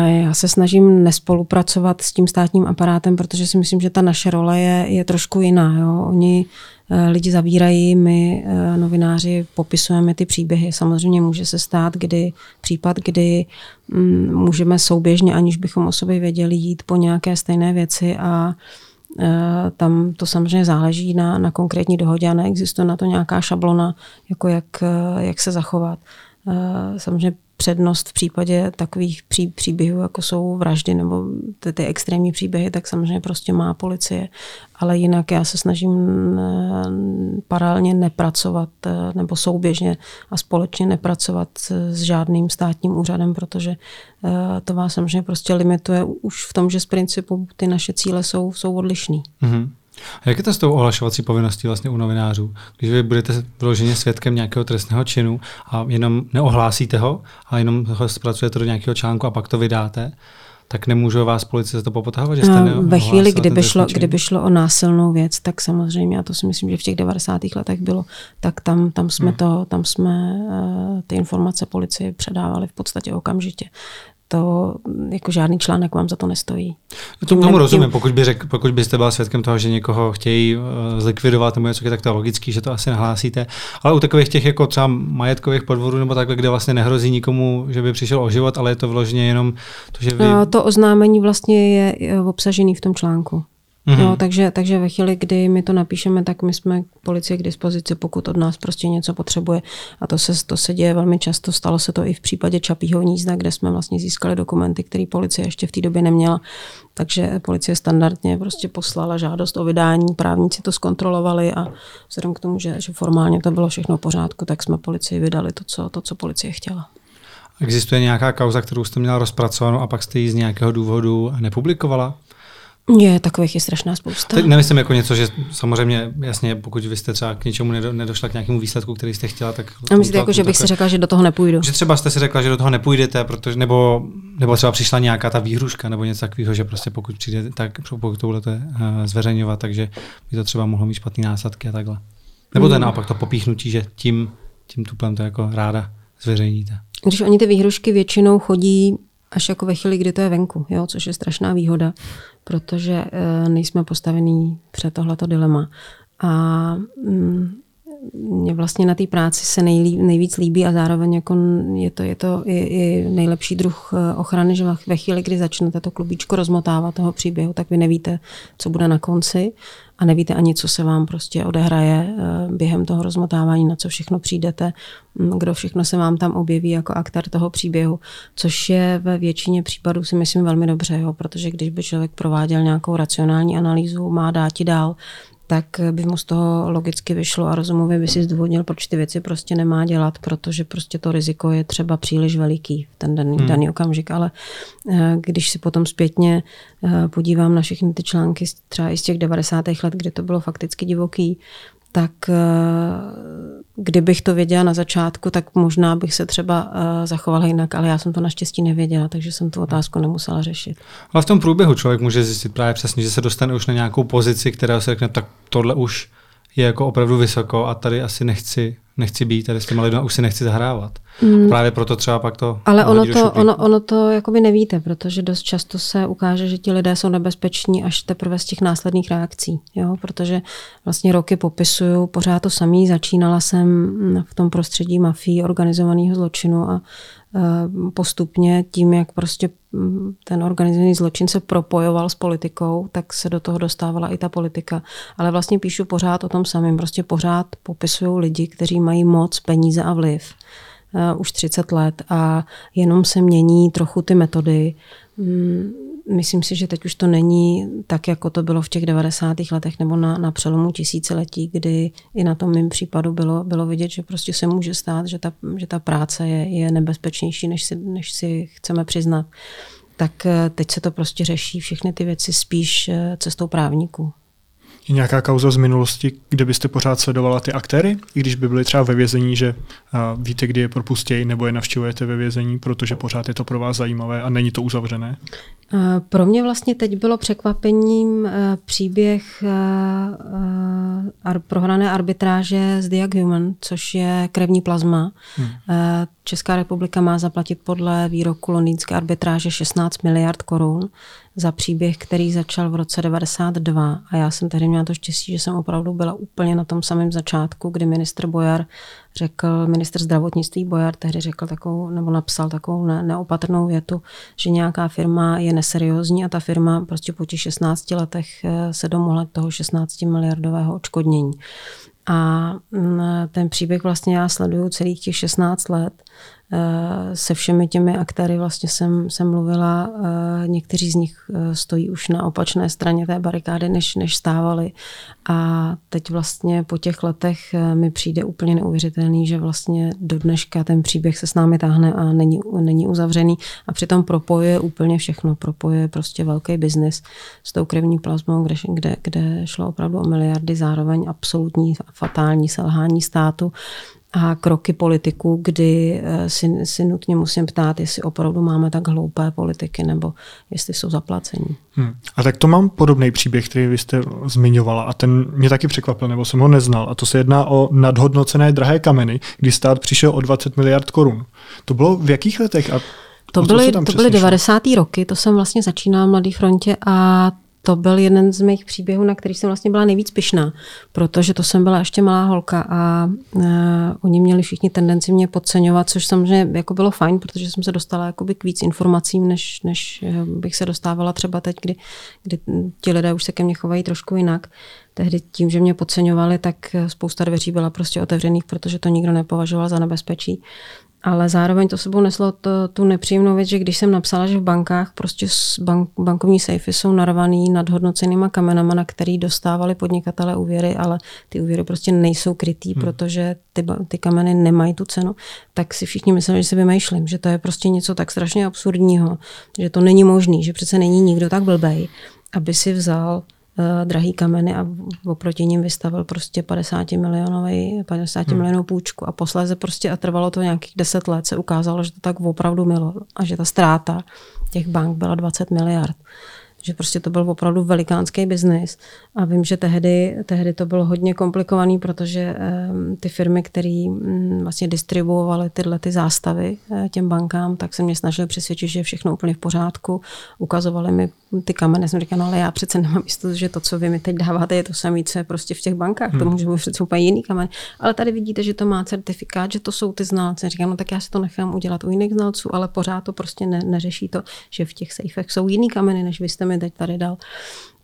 Já se snažím nespolupracovat s tím státním aparátem, protože si myslím, že ta naše role je, je trošku jiná. Jo. Oni eh, lidi zavírají, my eh, novináři popisujeme ty příběhy. Samozřejmě může se stát, kdy případ, kdy mm, můžeme souběžně, aniž bychom o sobě věděli, jít po nějaké stejné věci a eh, tam to samozřejmě záleží na, na konkrétní dohodě a neexistuje na to nějaká šablona, jako jak, jak se zachovat. Samozřejmě přednost v případě takových pří, příběhů, jako jsou vraždy nebo ty, ty extrémní příběhy, tak samozřejmě prostě má policie. Ale jinak já se snažím eh, paralelně nepracovat eh, nebo souběžně a společně nepracovat s žádným státním úřadem, protože eh, to vás samozřejmě prostě limituje už v tom, že z principu ty naše cíle jsou, jsou odlišný. Mm-hmm. A jak je to s tou ohlašovací povinností vlastně u novinářů? Když vy budete vyloženě svědkem nějakého trestného činu a jenom neohlásíte ho, a jenom ho zpracujete do nějakého článku a pak to vydáte, tak nemůžu vás policie za to popotahovat, že jste Ve chvíli, kdyby šlo, kdyby šlo o násilnou věc, tak samozřejmě, a to si myslím, že v těch 90. letech bylo, tak tam, tam jsme, hmm. to, tam jsme uh, ty informace policii předávali v podstatě okamžitě to jako žádný článek vám za to nestojí. No tomu tím, rozumím, pokud, by řek, pokud byste byl svědkem toho, že někoho chtějí uh, zlikvidovat nebo něco, tak to je logický, že to asi nahlásíte. Ale u takových těch jako třeba majetkových podvodů nebo takhle, kde vlastně nehrozí nikomu, že by přišel o život, ale je to vložně jenom to, že vy... No, to oznámení vlastně je obsažený v tom článku. Mm-hmm. No, takže, takže ve chvíli, kdy my to napíšeme, tak my jsme policie k dispozici, pokud od nás prostě něco potřebuje. A to se, to se děje velmi často. Stalo se to i v případě Čapího hnízda, kde jsme vlastně získali dokumenty, které policie ještě v té době neměla. Takže policie standardně prostě poslala žádost o vydání, právníci to zkontrolovali a vzhledem k tomu, že, že formálně to bylo všechno v pořádku, tak jsme policii vydali to, co, to, co policie chtěla. Existuje nějaká kauza, kterou jste měla rozpracovanou a pak jste ji z nějakého důvodu nepublikovala? Je, takových je strašná spousta. Teď nemyslím jako něco, že samozřejmě, jasně, pokud vy jste třeba k něčemu nedo, nedošla k nějakému výsledku, který jste chtěla, tak... A myslíte, jako, že bych si řekla, že do toho nepůjdu? Že třeba jste si řekla, že do toho nepůjdete, protože, nebo, nebo třeba přišla nějaká ta výhruška nebo něco takového, že prostě pokud přijde, tak pokud to budete uh, zveřejňovat, takže by to třeba mohlo mít špatný následky a takhle. Nebo to je hmm. naopak to popíchnutí, že tím, tím tuplem to jako ráda zveřejníte. Když oni ty výhrušky většinou chodí až jako ve chvíli, kdy to je venku, jo, což je strašná výhoda, protože e, nejsme postavení před tohleto dilema. A mm, mě vlastně na té práci se nejlí, nejvíc líbí a zároveň jako je to, je to i, i nejlepší druh eh, ochrany, že ve chvíli, kdy začnete to klubíčko rozmotávat toho příběhu, tak vy nevíte, co bude na konci a nevíte ani, co se vám prostě odehraje eh, během toho rozmotávání, na co všechno přijdete, hm, kdo všechno se vám tam objeví jako aktor toho příběhu, což je ve většině případů si myslím velmi dobře, jo, protože když by člověk prováděl nějakou racionální analýzu, má dáti dál, tak by mu z toho logicky vyšlo a rozumově by si zdůvodnil, proč ty věci prostě nemá dělat, protože prostě to riziko je třeba příliš veliký v ten daný, hmm. daný okamžik. Ale eh, když si potom zpětně eh, podívám na všechny ty články třeba i z těch 90. let, kdy to bylo fakticky divoký, tak eh, kdybych to věděla na začátku, tak možná bych se třeba eh, zachovala jinak, ale já jsem to naštěstí nevěděla, takže jsem tu otázku nemusela řešit. Ale v tom průběhu člověk může zjistit právě přesně, že se dostane už na nějakou pozici, která se řekne, tak tohle už je jako opravdu vysoko a tady asi nechci nechci být tady s těma lidmi, už si nechci zahrávat. Mm. Právě proto třeba pak to... Ale ono to, ono, ono to jakoby nevíte, protože dost často se ukáže, že ti lidé jsou nebezpeční až teprve z těch následných reakcí. Jo? Protože vlastně roky popisuju pořád to samý. Začínala jsem v tom prostředí mafii, organizovaného zločinu a postupně tím, jak prostě mm, ten organizovaný zločin se propojoval s politikou, tak se do toho dostávala i ta politika. Ale vlastně píšu pořád o tom samém. Prostě pořád popisují lidi, kteří mají moc, peníze a vliv uh, už 30 let a jenom se mění trochu ty metody. Mm, myslím si, že teď už to není tak, jako to bylo v těch 90. letech nebo na, na přelomu tisíciletí, kdy i na tom mým případu bylo, bylo vidět, že prostě se může stát, že ta, že ta práce je, je nebezpečnější, než si, než si chceme přiznat. Tak eh, teď se to prostě řeší všechny ty věci spíš eh, cestou právníků. Je nějaká kauza z minulosti, kde byste pořád sledovala ty aktéry, i když by byli třeba ve vězení, že víte, kdy je propustějí, nebo je navštěvujete ve vězení, protože pořád je to pro vás zajímavé a není to uzavřené? Pro mě vlastně teď bylo překvapením příběh prohrané arbitráže z Diag Human, což je krevní plazma. Hmm. Česká republika má zaplatit podle výroku londýnské arbitráže 16 miliard korun za příběh, který začal v roce 92 a já jsem tehdy měla to štěstí, že jsem opravdu byla úplně na tom samém začátku, kdy ministr Bojar řekl, ministr zdravotnictví Bojar tehdy řekl takovou, nebo napsal takovou ne, neopatrnou větu, že nějaká firma je neseriózní a ta firma prostě po těch 16 letech eh, se domohla toho 16 miliardového odškodnění. A mm, ten příběh vlastně já sleduju celých těch 16 let se všemi těmi aktéry vlastně jsem, jsem mluvila. Eh, někteří z nich eh, stojí už na opačné straně té barikády, než, než stávali. A teď vlastně po těch letech mi přijde úplně neuvěřitelný, že vlastně do dneška ten příběh se s námi táhne a není, není uzavřený. A přitom propojuje úplně všechno. Propojuje prostě velký biznis s tou krevní plazmou, kde, kde, kde šlo opravdu o miliardy, zároveň absolutní fatální selhání státu a kroky politiků, kdy eh, si, si nutně musím ptát, jestli opravdu máme tak hloupé politiky, nebo jestli jsou zaplacení. Hmm. A tak to mám podobný příběh, který vy jste zmiňovala a ten mě taky překvapil, nebo jsem ho neznal. A to se jedná o nadhodnocené drahé kameny, kdy stát přišel o 20 miliard korun. To bylo v jakých letech? A to byly, to byly 90. roky, to jsem vlastně začínala v Mladé frontě a to byl jeden z mých příběhů, na který jsem vlastně byla nejvíc pyšná, protože to jsem byla ještě malá holka a uh, oni měli všichni tendenci mě podceňovat, což samozřejmě jako bylo fajn, protože jsem se dostala jakoby k víc informacím, než, než e, bych se dostávala třeba teď, kdy, kdy ti lidé už se ke mně chovají trošku jinak. Tehdy tím, že mě podceňovali, tak spousta dveří byla prostě otevřených, protože to nikdo nepovažoval za nebezpečí. Ale zároveň to sebou neslo to, tu nepříjemnou věc, že když jsem napsala, že v bankách prostě bank, bankovní sejfy jsou narvaný nadhodnocenýma kamenama, na který dostávali podnikatele úvěry, ale ty úvěry prostě nejsou krytý, hmm. protože ty, ty kameny nemají tu cenu, tak si všichni mysleli, že si vymýšlím, že to je prostě něco tak strašně absurdního, že to není možný, že přece není nikdo tak blbej, aby si vzal drahý kameny a oproti ním vystavil prostě 50 milionový, 50 hmm. milionů půjčku a posléze prostě a trvalo to nějakých 10 let se ukázalo, že to tak opravdu milo a že ta ztráta těch bank byla 20 miliard že prostě to byl opravdu velikánský biznis. A vím, že tehdy, tehdy to bylo hodně komplikovaný, protože um, ty firmy, které um, vlastně distribuovaly tyhle ty zástavy uh, těm bankám, tak se mě snažili přesvědčit, že je všechno úplně v pořádku. Ukazovali mi ty kameny, jsem říkala, no ale já přece nemám jistotu, že to, co vy mi teď dáváte, je to samé, co je prostě v těch bankách. Hmm. To může být přece úplně jiný kamen. Ale tady vidíte, že to má certifikát, že to jsou ty znalci. Říkám, no tak já si to nechám udělat u jiných znalců, ale pořád to prostě ne, neřeší to, že v těch sejfech jsou jiný kameny, než vy jste mi teď tady dal.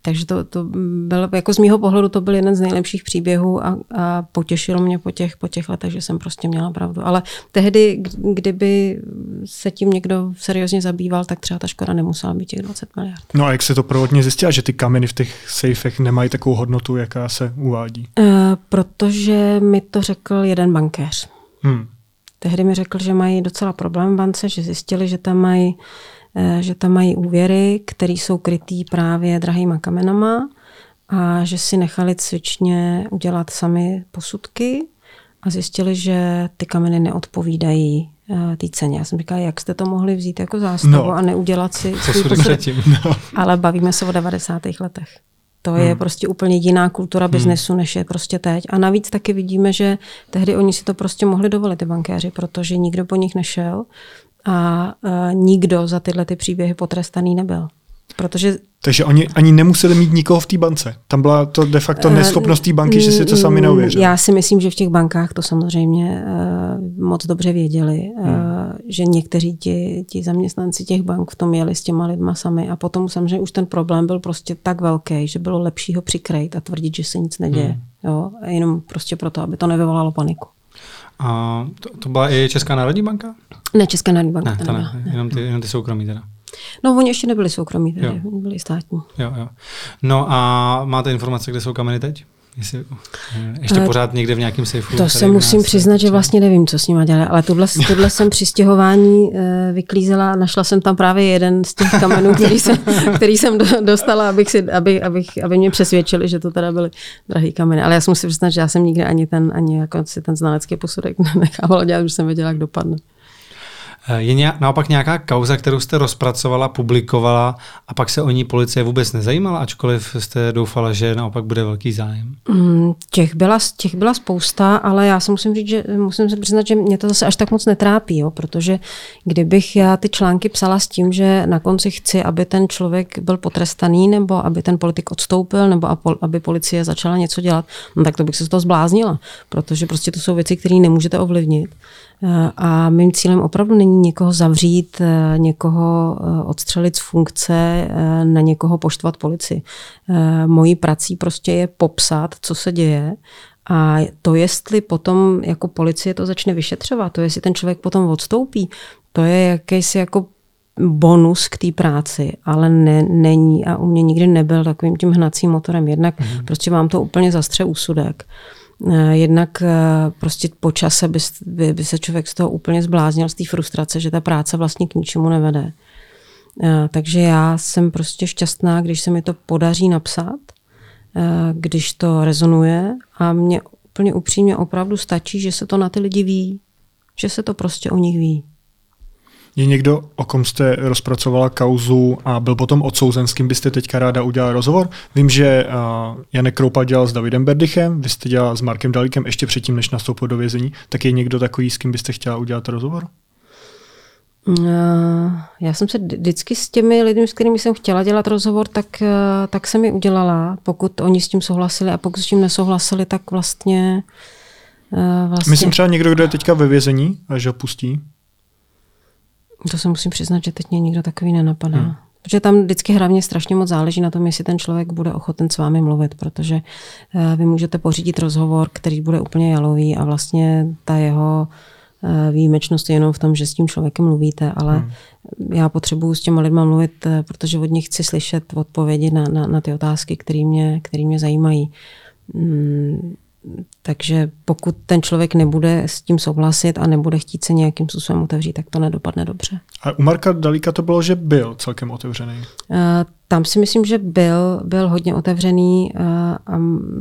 Takže to, to bylo, jako z mýho pohledu to byl jeden z nejlepších příběhů a, a potěšilo mě po těch, po těch letech, že jsem prostě měla pravdu. Ale tehdy, kdyby se tím někdo seriózně zabýval, tak třeba ta škoda nemusela být těch 20 miliard. No a jak se to prvotně zjistila, že ty kameny v těch sejfech nemají takovou hodnotu, jaká se uvádí? Uh, protože mi to řekl jeden bankéř. Hmm. Tehdy mi řekl, že mají docela problém v bance, že zjistili, že tam mají že tam mají úvěry, které jsou krytý právě drahýma kamenama a že si nechali cvičně udělat sami posudky a zjistili, že ty kameny neodpovídají eh, té ceně. Já jsem říkala, jak jste to mohli vzít jako zástavu no, a neudělat si svůj posudek. No. Ale bavíme se o 90. letech. To je hmm. prostě úplně jiná kultura biznesu, hmm. než je prostě teď. A navíc taky vidíme, že tehdy oni si to prostě mohli dovolit, ty bankéři, protože nikdo po nich nešel a uh, nikdo za tyhle ty příběhy potrestaný nebyl. Protože takže oni ani nemuseli mít nikoho v té bance. Tam byla to de facto eh, neschopnost té banky, že si to sami neuvěřili. Já si myslím, že v těch bankách to samozřejmě uh, moc dobře věděli, hmm. uh, že někteří ti, ti zaměstnanci těch bank v tom jeli s těma lidma sami a potom samozřejmě už ten problém byl prostě tak velký, že bylo lepší ho přikrejt a tvrdit, že se nic neděje. Hmm. Jo? Jenom prostě proto, aby to nevyvolalo paniku. A to, to byla i Česká národní banka? Ne, Česká národní banka. Ne, to ne, ne. Jenom, ty, jenom ty soukromí teda. No, oni ještě nebyli soukromí, tedy, oni byli státní. Jo, jo. No a máte informace, kde jsou kameny teď? Jestli, ještě uh, pořád někde v nějakém sejfu? To se musím přiznat, že vlastně nevím, co s nimi dělali, ale tohle, tohle jsem při stěhování uh, vyklízela a našla jsem tam právě jeden z těch kamenů, který jsem, který jsem dostala, abych si, aby, abych, aby mě přesvědčili, že to teda byly drahý kameny. Ale já jsem musím přiznat, že já jsem nikdy ani ten, ani jako si ten znalecký posudek nechávala dělat, už jsem věděla, jak dopadne. Je nějak, naopak nějaká kauza, kterou jste rozpracovala, publikovala a pak se o ní policie vůbec nezajímala, ačkoliv jste doufala, že naopak bude velký zájem? Mm, těch, byla, těch byla spousta, ale já se musím říct, že musím se přiznat, že mě to zase až tak moc netrápí, jo, protože kdybych já ty články psala s tím, že na konci chci, aby ten člověk byl potrestaný, nebo aby ten politik odstoupil, nebo aby policie začala něco dělat, no tak to bych se z toho zbláznila, protože prostě to jsou věci, které nemůžete ovlivnit. Eh, a mým cílem opravdu není někoho zavřít, eh, někoho eh, odstřelit z funkce, na někoho poštvat policii. Mojí prací prostě je popsat, co se děje a to, jestli potom jako policie to začne vyšetřovat, to jestli ten člověk potom odstoupí, to je jakýsi jako bonus k té práci, ale ne, není a u mě nikdy nebyl takovým tím hnacím motorem. Jednak mm. prostě vám to úplně zastře úsudek. Eh, jednak eh, prostě po čase by, by, by se člověk z toho úplně zbláznil, z té frustrace, že ta práce vlastně k ničemu nevede. Eh, takže já jsem prostě šťastná, když se mi to podaří napsat, když to rezonuje a mě úplně upřímně opravdu stačí, že se to na ty lidi ví, že se to prostě o nich ví. Je někdo, o kom jste rozpracovala kauzu a byl potom odsouzen, s kým byste teďka ráda udělal rozhovor? Vím, že uh, Janek Kroupa dělal s Davidem Berdychem, vy jste dělal s Markem Dalíkem ještě předtím, než nastoupil do vězení. Tak je někdo takový, s kým byste chtěla udělat rozhovor? Uh, já jsem se vždycky s těmi lidmi, s kterými jsem chtěla dělat rozhovor, tak, uh, tak jsem mi udělala. Pokud oni s tím souhlasili a pokud s tím nesouhlasili, tak vlastně... Vlastně... Myslím třeba někdo, kdo je teďka ve vězení, až ho pustí. To se musím přiznat, že teď mě nikdo takový nenapadá. Hmm. Protože tam vždycky hlavně strašně moc záleží na tom, jestli ten člověk bude ochoten s vámi mluvit, protože eh, vy můžete pořídit rozhovor, který bude úplně jalový a vlastně ta jeho eh, výjimečnost je jenom v tom, že s tím člověkem mluvíte, ale hmm. já potřebuji s těma lidma mluvit, eh, protože od nich chci slyšet odpovědi na, na, na ty otázky, které mě, který mě zajímají. Hmm, takže pokud ten člověk nebude s tím souhlasit a nebude chtít se nějakým způsobem otevřít, tak to nedopadne dobře. A u Marka Dalíka to bylo, že byl celkem otevřený? Uh, tam si myslím, že byl, byl hodně otevřený uh, a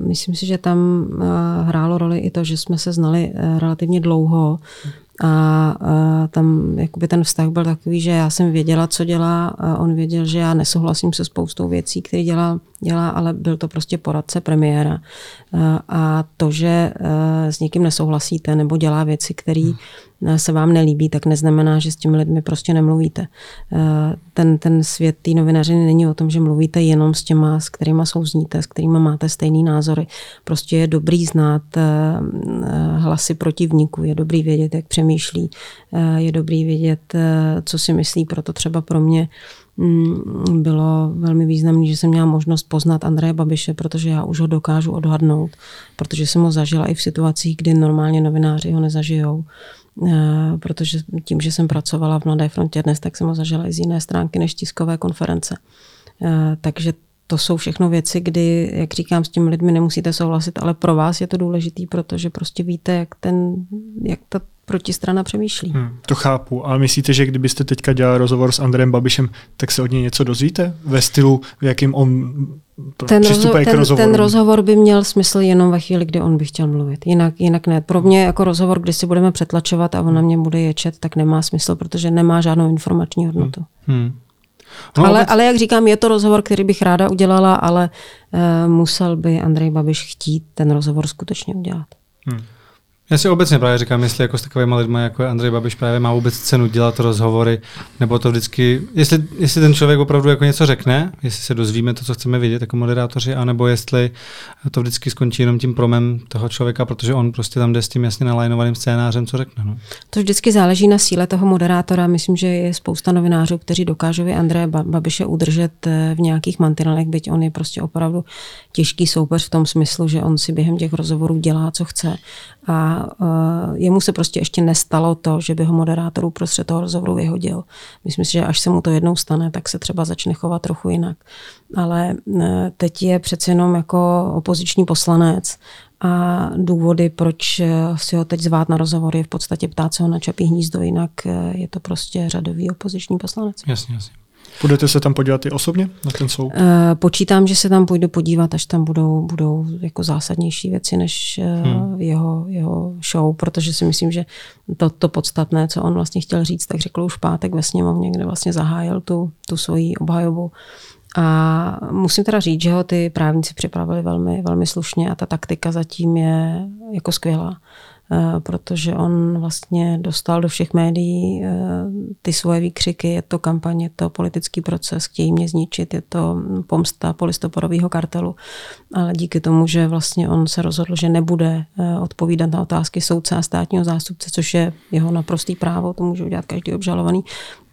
myslím si, že tam uh, hrálo roli i to, že jsme se znali relativně dlouho a, tam jakoby ten vztah byl takový, že já jsem věděla, co dělá, a on věděl, že já nesouhlasím se spoustou věcí, které dělá, dělá, ale byl to prostě poradce premiéra. A, a to, že s někým nesouhlasíte nebo dělá věci, které se vám nelíbí, tak neznamená, že s těmi lidmi prostě nemluvíte. Ten, ten svět té novinařiny není o tom, že mluvíte jenom s těma, s kterými souzníte, s kterými máte stejný názory. Prostě je dobrý znát hlasy protivníků, je dobrý vědět, jak přemýšlí, je dobrý vědět, co si myslí, proto třeba pro mě bylo velmi významné, že jsem měla možnost poznat Andreje Babiše, protože já už ho dokážu odhadnout, protože jsem ho zažila i v situacích, kdy normálně novináři ho nezažijou. Eh, protože tím, že jsem pracovala v Mladé frontě dnes, tak jsem ho zažila i z jiné stránky než tiskové konference. Eh, takže to jsou všechno věci, kdy, jak říkám, s těmi lidmi nemusíte souhlasit, ale pro vás je to důležitý, protože prostě víte, jak, ten, jak ta protistrana přemýšlí. Hmm, to chápu, ale myslíte, že kdybyste teďka dělal rozhovor s Andrem Babišem, tak se od něj něco dozvíte? Ve stylu, v jakým on ten, rozho- ten, ten rozhovor by měl smysl jenom ve chvíli, kdy on by chtěl mluvit. Jinak, jinak ne. Pro mě jako rozhovor, kdy si budeme přetlačovat a on na mě bude ječet, tak nemá smysl, protože nemá žádnou informační hodnotu. Hmm. Hmm. No, ale, ale jak říkám, je to rozhovor, který bych ráda udělala, ale uh, musel by Andrej Babiš chtít ten rozhovor skutečně udělat. Hmm. Já si obecně právě říkám, jestli jako s takovými lidmi, jako je Andrej Babiš, právě má vůbec cenu dělat rozhovory, nebo to vždycky, jestli, jestli ten člověk opravdu jako něco řekne, jestli se dozvíme to, co chceme vědět jako moderátoři, anebo jestli to vždycky skončí jenom tím promem toho člověka, protože on prostě tam jde s tím jasně nalajnovaným scénářem, co řekne. No. To vždycky záleží na síle toho moderátora. Myslím, že je spousta novinářů, kteří dokážou Andreje Babiše udržet eh, v nějakých mantinelech, byť on je prostě opravdu těžký soupeř v tom smyslu, že on si během těch rozhovorů dělá, co chce a uh, jemu se prostě ještě nestalo to, že by ho moderátorů prostřed toho rozhovoru vyhodil. Myslím si, že až se mu to jednou stane, tak se třeba začne chovat trochu jinak. Ale uh, teď je přece jenom jako opoziční poslanec a důvody, proč si ho teď zvát na rozhovor, je v podstatě ptát se ho na čapí hnízdo, jinak je to prostě řadový opoziční poslanec. Jasně, jasně. Budete se tam podívat i osobně na ten soud? Eh, počítám, že se tam půjdu podívat, až tam budou, budou jako zásadnější věci než eh, hmm. jeho, jeho show, protože si myslím, že to, to podstatné, co on vlastně chtěl říct, tak řekl už pátek ve sněmovně, kde vlastně zahájil tu, tu svoji obhajobu. A musím teda říct, že ho ty právníci připravili velmi, velmi slušně a ta taktika zatím je jako skvělá. Eh, protože on vlastně dostal do všech médií eh, ty svoje výkřiky, je to kampaň, je to politický proces, chtějí mě zničit, je to pomsta polistoporového kartelu, ale díky tomu, že vlastně on se rozhodl, že nebude eh, odpovídat na otázky soudce a státního zástupce, což je jeho naprostý právo, to může udělat každý obžalovaný,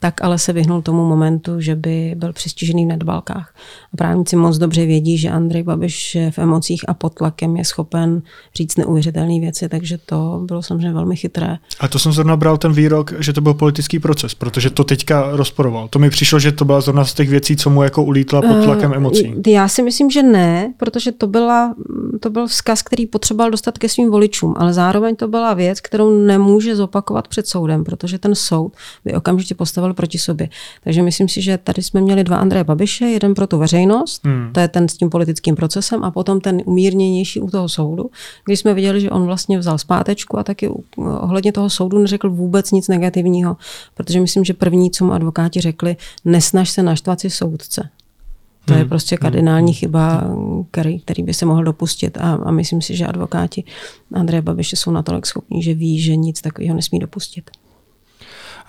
tak ale se vyhnul tomu momentu, že by byl přistižený v nedbalkách. A právníci moc dobře vědí, že Andrej Babiš v emocích a pod tlakem je schopen říct neuvěřitelné věci, takže to bylo samozřejmě velmi chytré. A to jsem zrovna bral ten výrok, že to byl politický proces, protože to teďka rozporoval. To mi přišlo, že to byla zrovna z těch věcí, co mu jako ulítla pod tlakem emocí. Já si myslím, že ne, protože to, byla, to byl vzkaz, který potřeboval dostat ke svým voličům, ale zároveň to byla věc, kterou nemůže zopakovat před soudem, protože ten soud by okamžitě postavil postavil proti sobě. Takže myslím si, že tady jsme měli dva Andreje Babiše, jeden pro tu veřejnost, hmm. to je ten s tím politickým procesem, a potom ten umírněnější u toho soudu, když jsme viděli, že on vlastně vzal zpátečku a taky ohledně toho soudu neřekl vůbec nic negativního, protože myslím, že první, co mu advokáti řekli, nesnaž se naštvat si soudce. To je hmm. prostě kardinální hmm. chyba, který, který by se mohl dopustit. A, a myslím si, že advokáti Andreje Babiše jsou natolik schopní, že ví, že nic takového nesmí dopustit.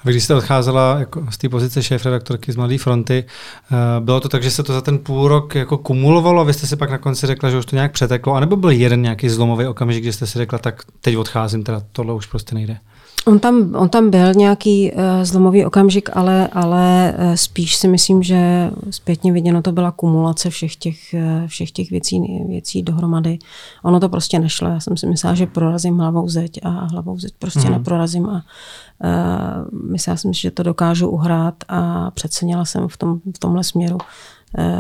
Vy, když jste odcházela jako z té pozice šéf-redaktorky z Mladé fronty, eh, bylo to tak, že se to za ten půl rok jako kumulovalo a vy jste si pak na konci řekla, že už to nějak přeteklo, anebo byl jeden nějaký zlomový okamžik, kdy jste si řekla, tak teď odcházím, teda tohle už prostě nejde? On tam, on tam byl nějaký uh, zlomový okamžik, ale, ale uh, spíš si myslím, že zpětně viděno to byla kumulace všech těch, uh, všech těch věcí, věcí dohromady. Ono to prostě nešlo. Já jsem si myslela, že prorazím hlavou zeď a hlavou zeď prostě mm. neprorazím a uh, myslela jsem si, že to dokážu uhrát a přecenila jsem v, tom, v tomhle směru uh,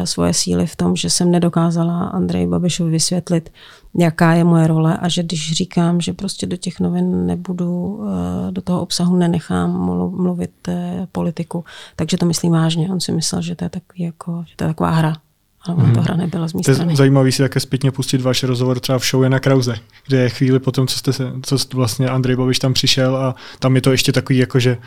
svoje síly v tom, že jsem nedokázala Andrej Babišovi vysvětlit, jaká je moje role a že když říkám, že prostě do těch novin nebudu, uh, do toho obsahu nenechám mluvit uh, politiku, takže to myslím vážně. On si myslel, že to je, takový jako, že to je taková hra ale hmm. to hra nebyla z mé strany. zajímavý si také zpětně pustit váš rozhovor třeba v show na Krauze, kde je chvíli potom, co, jste se, co vlastně Andrej Babiš tam přišel a tam je to ještě takový jako, že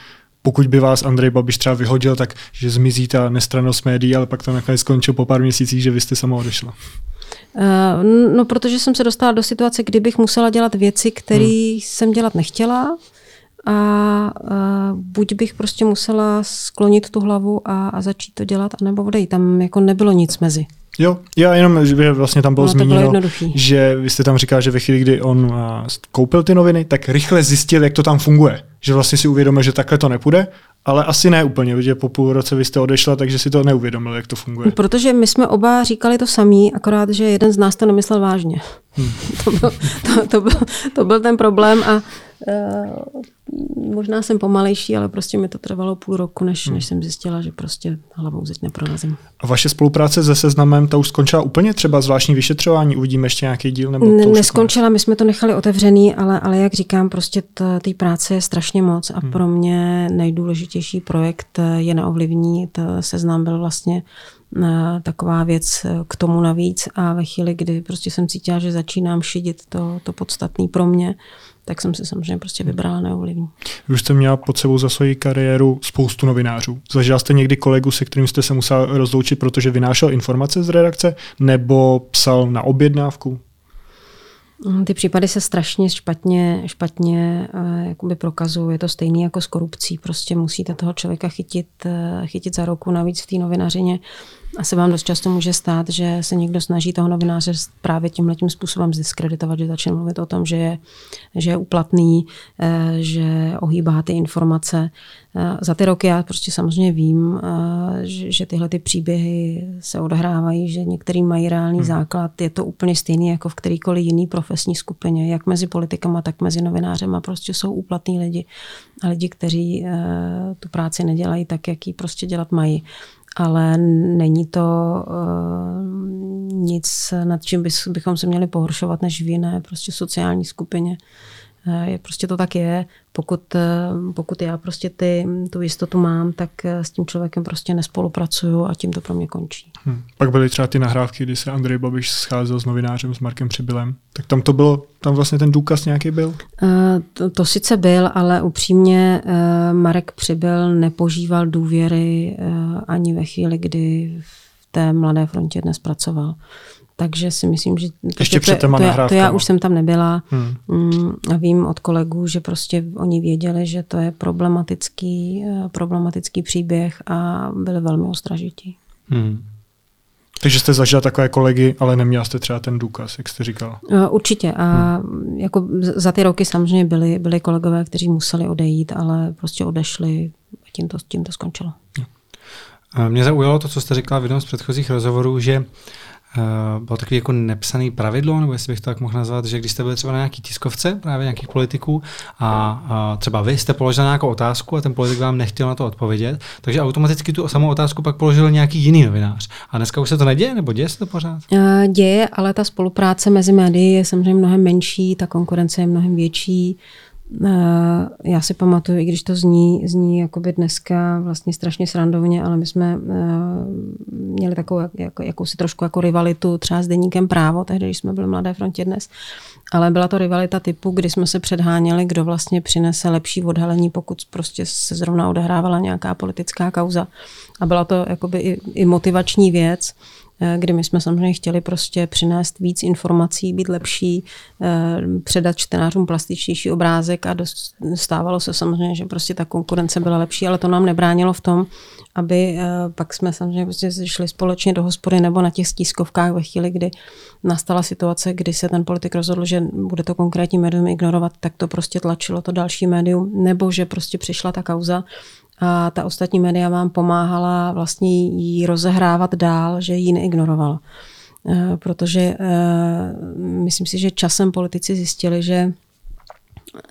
pokud by vás Andrej Babiš třeba vyhodil, tak že zmizí ta nestranost médií, ale pak to nakonec skončil po pár měsících, že vy jste sama odešla. Uh, no, protože jsem se dostala do situace, kdy bych musela dělat věci, které hmm. jsem dělat nechtěla a uh, buď bych prostě musela sklonit tu hlavu a, a začít to dělat, anebo odejít. Tam jako nebylo nic mezi. Jo, já jenom, že vlastně tam bylo no, zmíněno, že vy jste tam říkal, že ve chvíli, kdy on koupil ty noviny, tak rychle zjistil, jak to tam funguje. Že vlastně si uvědomil, že takhle to nepůjde, ale asi ne úplně, protože po půl roce vy jste odešla, takže si to neuvědomil, jak to funguje. Protože my jsme oba říkali to samý, akorát, že jeden z nás to nemyslel vážně. Hmm. to, byl, to, to, byl, to byl ten problém a možná jsem pomalejší, ale prostě mi to trvalo půl roku, než, hmm. než jsem zjistila, že prostě hlavou zeď neprorazím. A vaše spolupráce se seznamem, ta už skončila úplně třeba zvláštní vyšetřování? Uvidíme ještě nějaký díl? Nebo ne, neskončila, my jsme to nechali otevřený, ale, ale jak říkám, prostě té práce je strašně moc a hmm. pro mě nejdůležitější projekt je neovlivní. To seznam byl vlastně taková věc k tomu navíc a ve chvíli, kdy prostě jsem cítila, že začínám šidit to, to podstatný pro mě, tak jsem si samozřejmě prostě vybrala neovlivní. Vy už jste měla pod sebou za svoji kariéru spoustu novinářů. Zažila jste někdy kolegu, se kterým jste se musela rozloučit, protože vynášel informace z redakce, nebo psal na objednávku? Mm, ty případy se strašně špatně, špatně uh, jakoby prokazují. Je to stejný jako s korupcí. Prostě musíte toho člověka chytit, uh, chytit za roku. Navíc v té novinařině a se vám dost často může stát, že se někdo snaží toho novináře právě tímhle tím způsobem zdiskreditovat, že začne mluvit o tom, že je, že je uplatný, eh, že ohýbá ty informace. Eh, za ty roky já prostě samozřejmě vím, eh, že tyhle ty příběhy se odehrávají, že některý mají reálný hmm. základ. Je to úplně stejný jako v kterýkoliv jiný profesní skupině, jak mezi politikama, tak mezi novinářema. Prostě jsou úplatní lidi a lidi, kteří tu práci nedělají tak, jak ji prostě dělat mají ale není to uh, nic, nad čím bychom se měli pohoršovat, než v jiné prostě sociální skupině. Uh, je, prostě to tak je. Pokud, uh, pokud já prostě ty, tu jistotu mám, tak s tím člověkem prostě nespolupracuju a tím to pro mě končí. Hmm. Pak byly třeba ty nahrávky, kdy se Andrej Babiš scházel s novinářem, s Markem Přibylem. Tak tam to bylo, tam vlastně ten důkaz nějaký byl? Uh, to, to sice byl, ale upřímně uh, Marek Přibyl nepožíval důvěry uh, ani ve chvíli, kdy v té Mladé frontě dnes pracoval. Takže si myslím, že Ještě to, to, to, já, to já už jsem tam nebyla hmm. Mm, a vím od kolegů, že prostě oni věděli, že to je problematický, problematický příběh a byli velmi ostražití. Hmm. Takže jste zažila takové kolegy, ale neměla jste třeba ten důkaz, jak jste říkala. Eh, určitě. A hmm. jako za ty roky samozřejmě byli, byli kolegové, kteří museli odejít, ale prostě odešli a tím to, tím to skončilo. Mě zaujalo to, co jste říkala v jednom z předchozích rozhovorů, že Uh, bylo takový jako nepsaný pravidlo, nebo jestli bych to tak mohl nazvat, že když jste byli třeba na nějaký tiskovce právě nějakých politiků a, a třeba vy jste položili nějakou otázku a ten politik vám nechtěl na to odpovědět, takže automaticky tu samou otázku pak položil nějaký jiný novinář. A dneska už se to neděje, nebo děje se to pořád? Uh, děje, ale ta spolupráce mezi médií je samozřejmě mnohem menší, ta konkurence je mnohem větší. Eh, já si pamatuju, i když to zní, zní jakoby dneska vlastně strašně srandovně, ale my jsme eh, měli takovou jako, jakousi trošku jako rivalitu třeba s deníkem právo, tehdy, když jsme byli Mladé frontě dnes, ale byla to rivalita typu, kdy jsme se předháněli, kdo vlastně přinese lepší odhalení, pokud prostě se zrovna odehrávala nějaká politická kauza. A byla to jakoby i, i motivační věc, kdy my jsme samozřejmě chtěli prostě přinést víc informací, být lepší, eh, předat čtenářům plastičtější obrázek a stávalo se samozřejmě, že prostě ta konkurence byla lepší, ale to nám nebránilo v tom, aby eh, pak jsme samozřejmě prostě šli společně do hospody nebo na těch stískovkách ve chvíli, kdy nastala situace, kdy se ten politik rozhodl, že bude to konkrétní médium ignorovat, tak to prostě tlačilo to další médium, nebo že prostě přišla ta kauza a ta ostatní média vám pomáhala vlastně ji rozehrávat dál, že ji neignorovala. Eh, protože eh, myslím si, že časem politici zjistili, že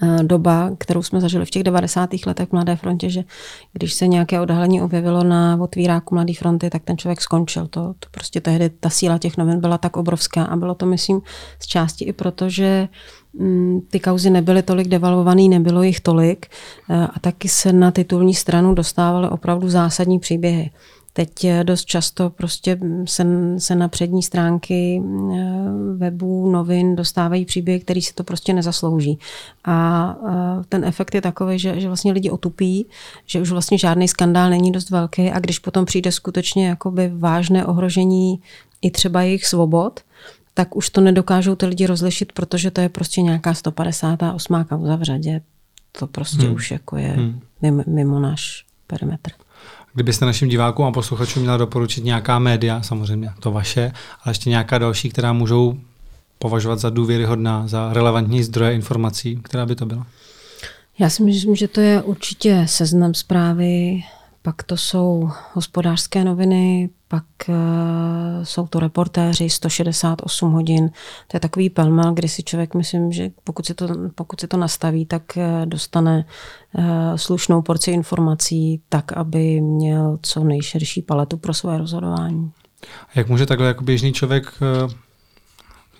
eh, doba, kterou jsme zažili v těch 90. letech v Mladé frontě, že když se nějaké odhalení objevilo na otvíráku Mladé fronty, tak ten člověk skončil. To, to prostě tehdy ta síla těch novin byla tak obrovská a bylo to, myslím, z části i proto, že ty kauzy nebyly tolik devalvované, nebylo jich tolik eh, a taky se na titulní stranu dostávaly opravdu zásadní příběhy. Teď eh, dost často prostě se, se na přední stránky eh, webů, novin dostávají příběhy, který si to prostě nezaslouží. A ten efekt je takový, že, že vlastně lidi otupí, že už vlastně žádný skandál není dost velký a když potom přijde skutečně jakoby vážné ohrožení i třeba jejich svobod, tak už to nedokážou ty lidi rozlišit, protože to je prostě nějaká 158. kauza v řadě. To prostě hmm. už jako je hmm. mimo, mimo náš perimetr. Kdybyste našim divákům a posluchačům měla doporučit nějaká média, samozřejmě to vaše, ale ještě nějaká další, která můžou považovat za důvěryhodná, za relevantní zdroje informací, která by to byla? Já si myslím, že to je určitě seznam zprávy, pak to jsou hospodářské noviny, pak uh, jsou to reportéři 168 hodin. To je takový pelmel, kdy si člověk, myslím, že pokud si to, pokud si to nastaví, tak uh, dostane uh, slušnou porci informací tak, aby měl co nejširší paletu pro své rozhodování. Jak může takhle jako běžný člověk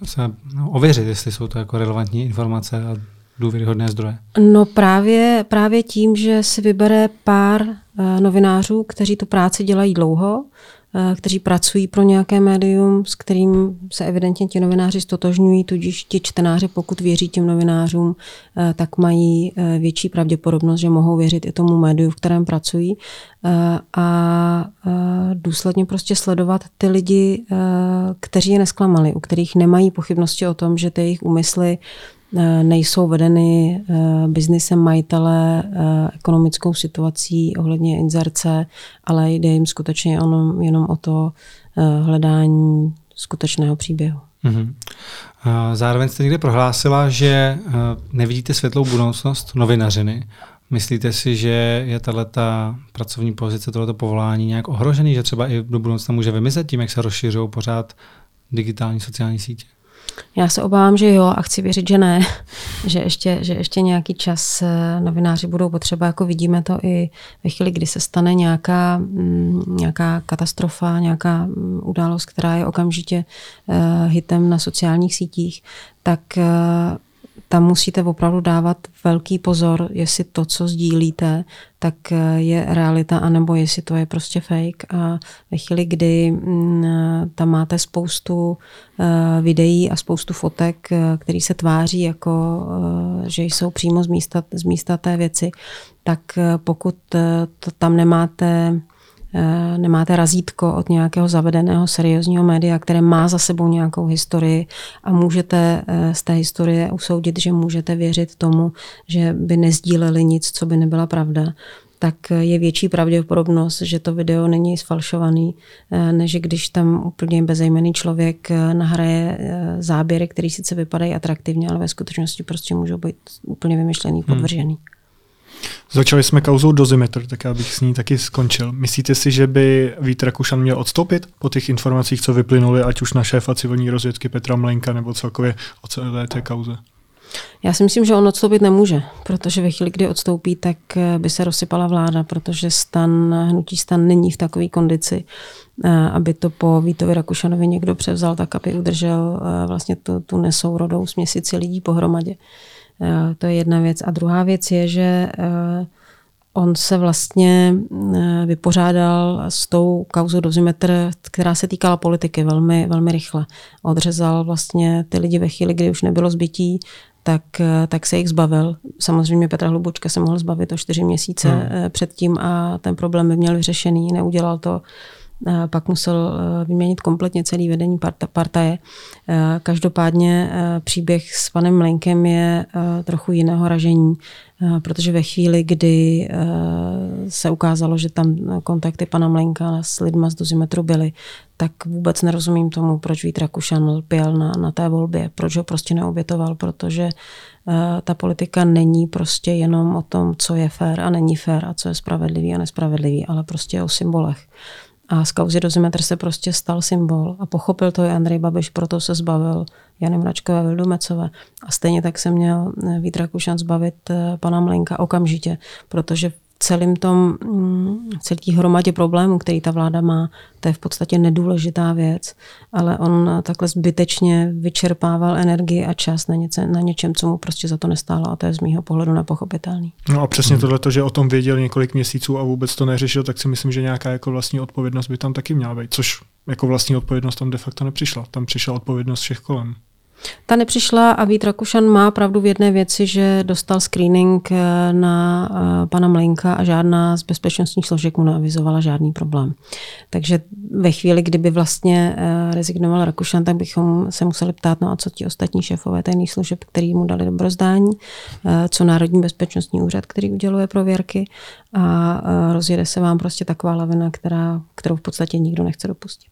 se ověřit, jestli jsou to jako relevantní informace a důvěryhodné zdroje? No právě, právě tím, že si vybere pár novinářů, kteří tu práci dělají dlouho, uh, kteří pracují pro nějaké médium, s kterým se evidentně ti novináři stotožňují, tudíž ti čtenáři, pokud věří těm novinářům, uh, tak mají větší pravděpodobnost, že mohou věřit i tomu médiu, v kterém pracují. A důsledně prostě sledovat ty lidi, kteří je nesklamali, u kterých nemají pochybnosti o tom, že ty jejich úmysly Eh, nejsou vedeny eh, biznisem majitele, eh, ekonomickou situací ohledně inzerce, ale jde jim skutečně jenom, jenom o to hledání skutečného příběhu. Mm-hmm. Zároveň jste někde prohlásila, že nevidíte světlou budoucnost novinařiny. Myslíte si, že je tato pracovní pozice, tohoto povolání nějak ohrožený, že třeba i do budoucna může vymizet tím, jak se rozšiřují pořád digitální sociální sítě? Já se obávám, že jo a chci věřit, že ne, že ještě, že ještě nějaký čas eh, novináři budou potřeba, jako vidíme to i ve chvíli, kdy se stane nějaká, mm, nějaká katastrofa, nějaká mm, událost, která je okamžitě eh, hitem na sociálních sítích, tak eh, tam musíte opravdu dávat velký pozor, jestli to, co sdílíte, tak je realita, anebo jestli to je prostě fake. A ve chvíli, kdy mm, tam máte spoustu eh, videí a spoustu fotek, eh, které se tváří jako, eh, že jsou přímo z místa, z místa té věci, tak pokud to tam nemáte Eh, nemáte razítko od nějakého zavedeného seriózního média, které má za sebou nějakou historii a můžete eh, z té historie usoudit, že můžete věřit tomu, že by nezdíleli nic, co by nebyla pravda, tak je větší pravděpodobnost, že to video není sfalšovaný, eh, než když tam úplně bezejmený člověk nahraje záběry, které sice vypadají atraktivně, ale ve skutečnosti prostě můžou být úplně vymyšlený, hmm. podvržený. Hmm. Začali jsme kauzou dozimetr, tak já bych s ní taky skončil. Myslíte si, že by Vít Rakušan měl odstoupit po těch informacích, co vyplynuly, ať už na šéfa civilní rozvědky Petra Mlenka nebo celkově o celé té kauze? Já si myslím, že on odstoupit nemůže, protože ve chvíli, kdy odstoupí, tak eh, by se rozsypala vláda, protože stan, hnutí stan není v takové kondici, eh, aby to po Vítovi Rakušanovi někdo převzal, tak aby udržel eh, vlastně tu, tu nesourodou směsici lidí pohromadě. Eh, to je jedna věc. A druhá věc je, že eh, on se vlastně eh, vypořádal s tou kauzou dozimetr, která se týkala politiky velmi, velmi rychle. Odřezal vlastně ty lidi ve chvíli, kdy už nebylo zbytí, tak, tak se jich zbavil. Samozřejmě Petra Hlubučka se mohl zbavit o čtyři měsíce hmm. předtím a ten problém by měl vyřešený. Neudělal to pak musel eh, vyměnit kompletně celý vedení partaje. Eh, každopádně eh, příběh s panem Mlenkem je trochu jiného ražení, protože ve chvíli, kdy se ukázalo, že tam kontakty pana Mlenka s lidma z dozimetru byly, tak vůbec nerozumím tomu, proč Vít Rakušan lpěl na, na té volbě, proč ho prostě neobětoval, protože ta politika není prostě jenom o tom, co je fér a není fér a co je spravedlivý a nespravedlivý, ale prostě o symbolech. A z kauzy dozimetr se prostě stal symbol a pochopil to i Andrej Babiš, proto se zbavil Jany Mračkové, Vildumecové. A stejně tak se měl Vít Rakušan zbavit eh, pana Mlenka okamžitě, protože celým tom, mm, celý té hromadě problémů, který ta vláda má, to je v podstatě nedůležitá věc, ale on takhle zbytečně vyčerpával energii a čas na, něce, na něčem, co mu prostě za to nestálo a to je z mýho pohledu nepochopitelný. No a přesně tohle, že o tom věděl několik měsíců a vůbec to neřešil, tak si myslím, že nějaká jako vlastní odpovědnost by tam taky měla být, což jako vlastní odpovědnost tam de facto nepřišla. Tam přišla odpovědnost všech kolem. Ta nepřišla a Vít Rakušan má pravdu v jedné věci, že dostal screening eh, na eh, pana Mlenka a žádná z bezpečnostních složek mu neavizovala žádný problém. Takže ve chvíli, kdyby vlastně eh, rezignoval Rakušan, tak bychom se museli ptát, no a co ti ostatní šéfové tajných služeb, který mu dali dobrozdání, co Národní bezpečnostní úřad, který uděluje prověrky a rozjede se vám prostě taková lavina, která, kterou v podstatě nikdo nechce dopustit.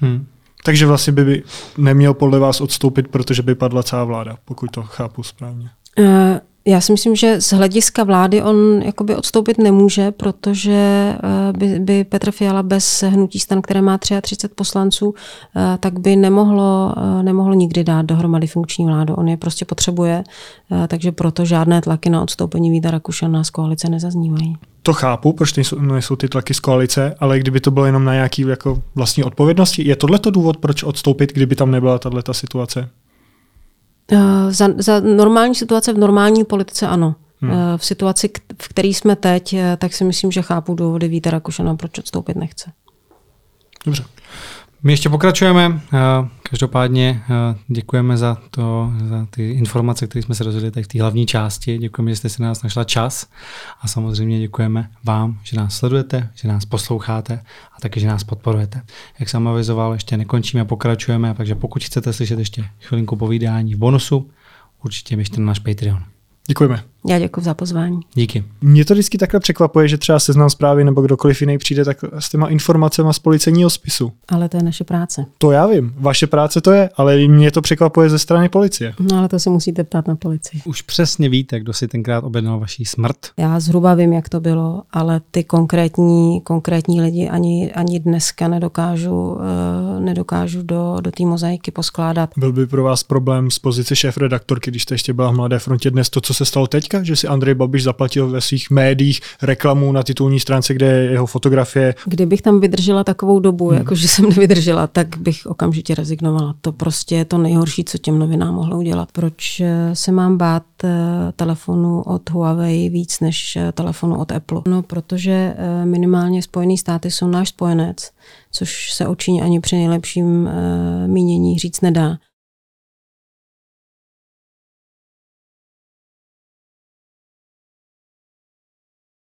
Hmm. Takže vlastně by neměl podle vás odstoupit, protože by padla celá vláda, pokud to chápu správně. Uh, já si myslím, že z hlediska vlády on jakoby odstoupit nemůže, protože eh, by, by Petr Fiala bez hnutí stan, které má 33 poslanců, eh, tak by nemohlo, nemohlo nikdy dát dohromady funkční vládu. On je prostě potřebuje, takže proto žádné tlaky na odstoupení Víta Rakušana z koalice nezaznívají to chápu, proč nejsou, nejsou ty tlaky z koalice, ale kdyby to bylo jenom na nějaký jako vlastní odpovědnosti, je tohle to důvod, proč odstoupit, kdyby tam nebyla tahle situace? Za, za normální situace v normální politice ano. Hmm. V situaci, v které jsme teď, tak si myslím, že chápu důvody Víta Rakušana, proč odstoupit nechce. Dobře. My ještě pokračujeme. Každopádně děkujeme za, to, za ty informace, které jsme se dozvěděli v té hlavní části. Děkujeme, že jste si nás našla čas a samozřejmě děkujeme vám, že nás sledujete, že nás posloucháte a také, že nás podporujete. Jak jsem avizoval, ještě nekončíme, pokračujeme, takže pokud chcete slyšet ještě chvilinku povídání v bonusu, určitě běžte na náš Patreon. Děkujeme. Já děkuji za pozvání. Díky. Mě to vždycky takhle překvapuje, že třeba seznam zprávy nebo kdokoliv jiný přijde tak s těma informacemi z policejního spisu. Ale to je naše práce. To já vím, vaše práce to je, ale mě to překvapuje ze strany policie. No ale to se musíte ptát na policii. Už přesně víte, kdo si tenkrát objednal vaší smrt? Já zhruba vím, jak to bylo, ale ty konkrétní, konkrétní lidi ani, ani dneska nedokážu, uh, nedokážu do, do té mozaiky poskládat. Byl by pro vás problém z pozice šéf redaktorky, když jste ještě byla v Mladé frontě dnes to, co se stalo teďka, že si Andrej Babiš zaplatil ve svých médiích reklamu na titulní stránce, kde je jeho fotografie. Kdybych tam vydržela takovou dobu, hmm. jako že jsem nevydržela, tak bych okamžitě rezignovala. To prostě je to nejhorší, co těm novinám mohlo udělat. Proč eh, se mám bát eh, telefonu od Huawei víc než eh, telefonu od Apple? No, protože minimálně Spojené státy jsou náš spojenec, což se o Číně ani při nejlepším mínění říct nedá.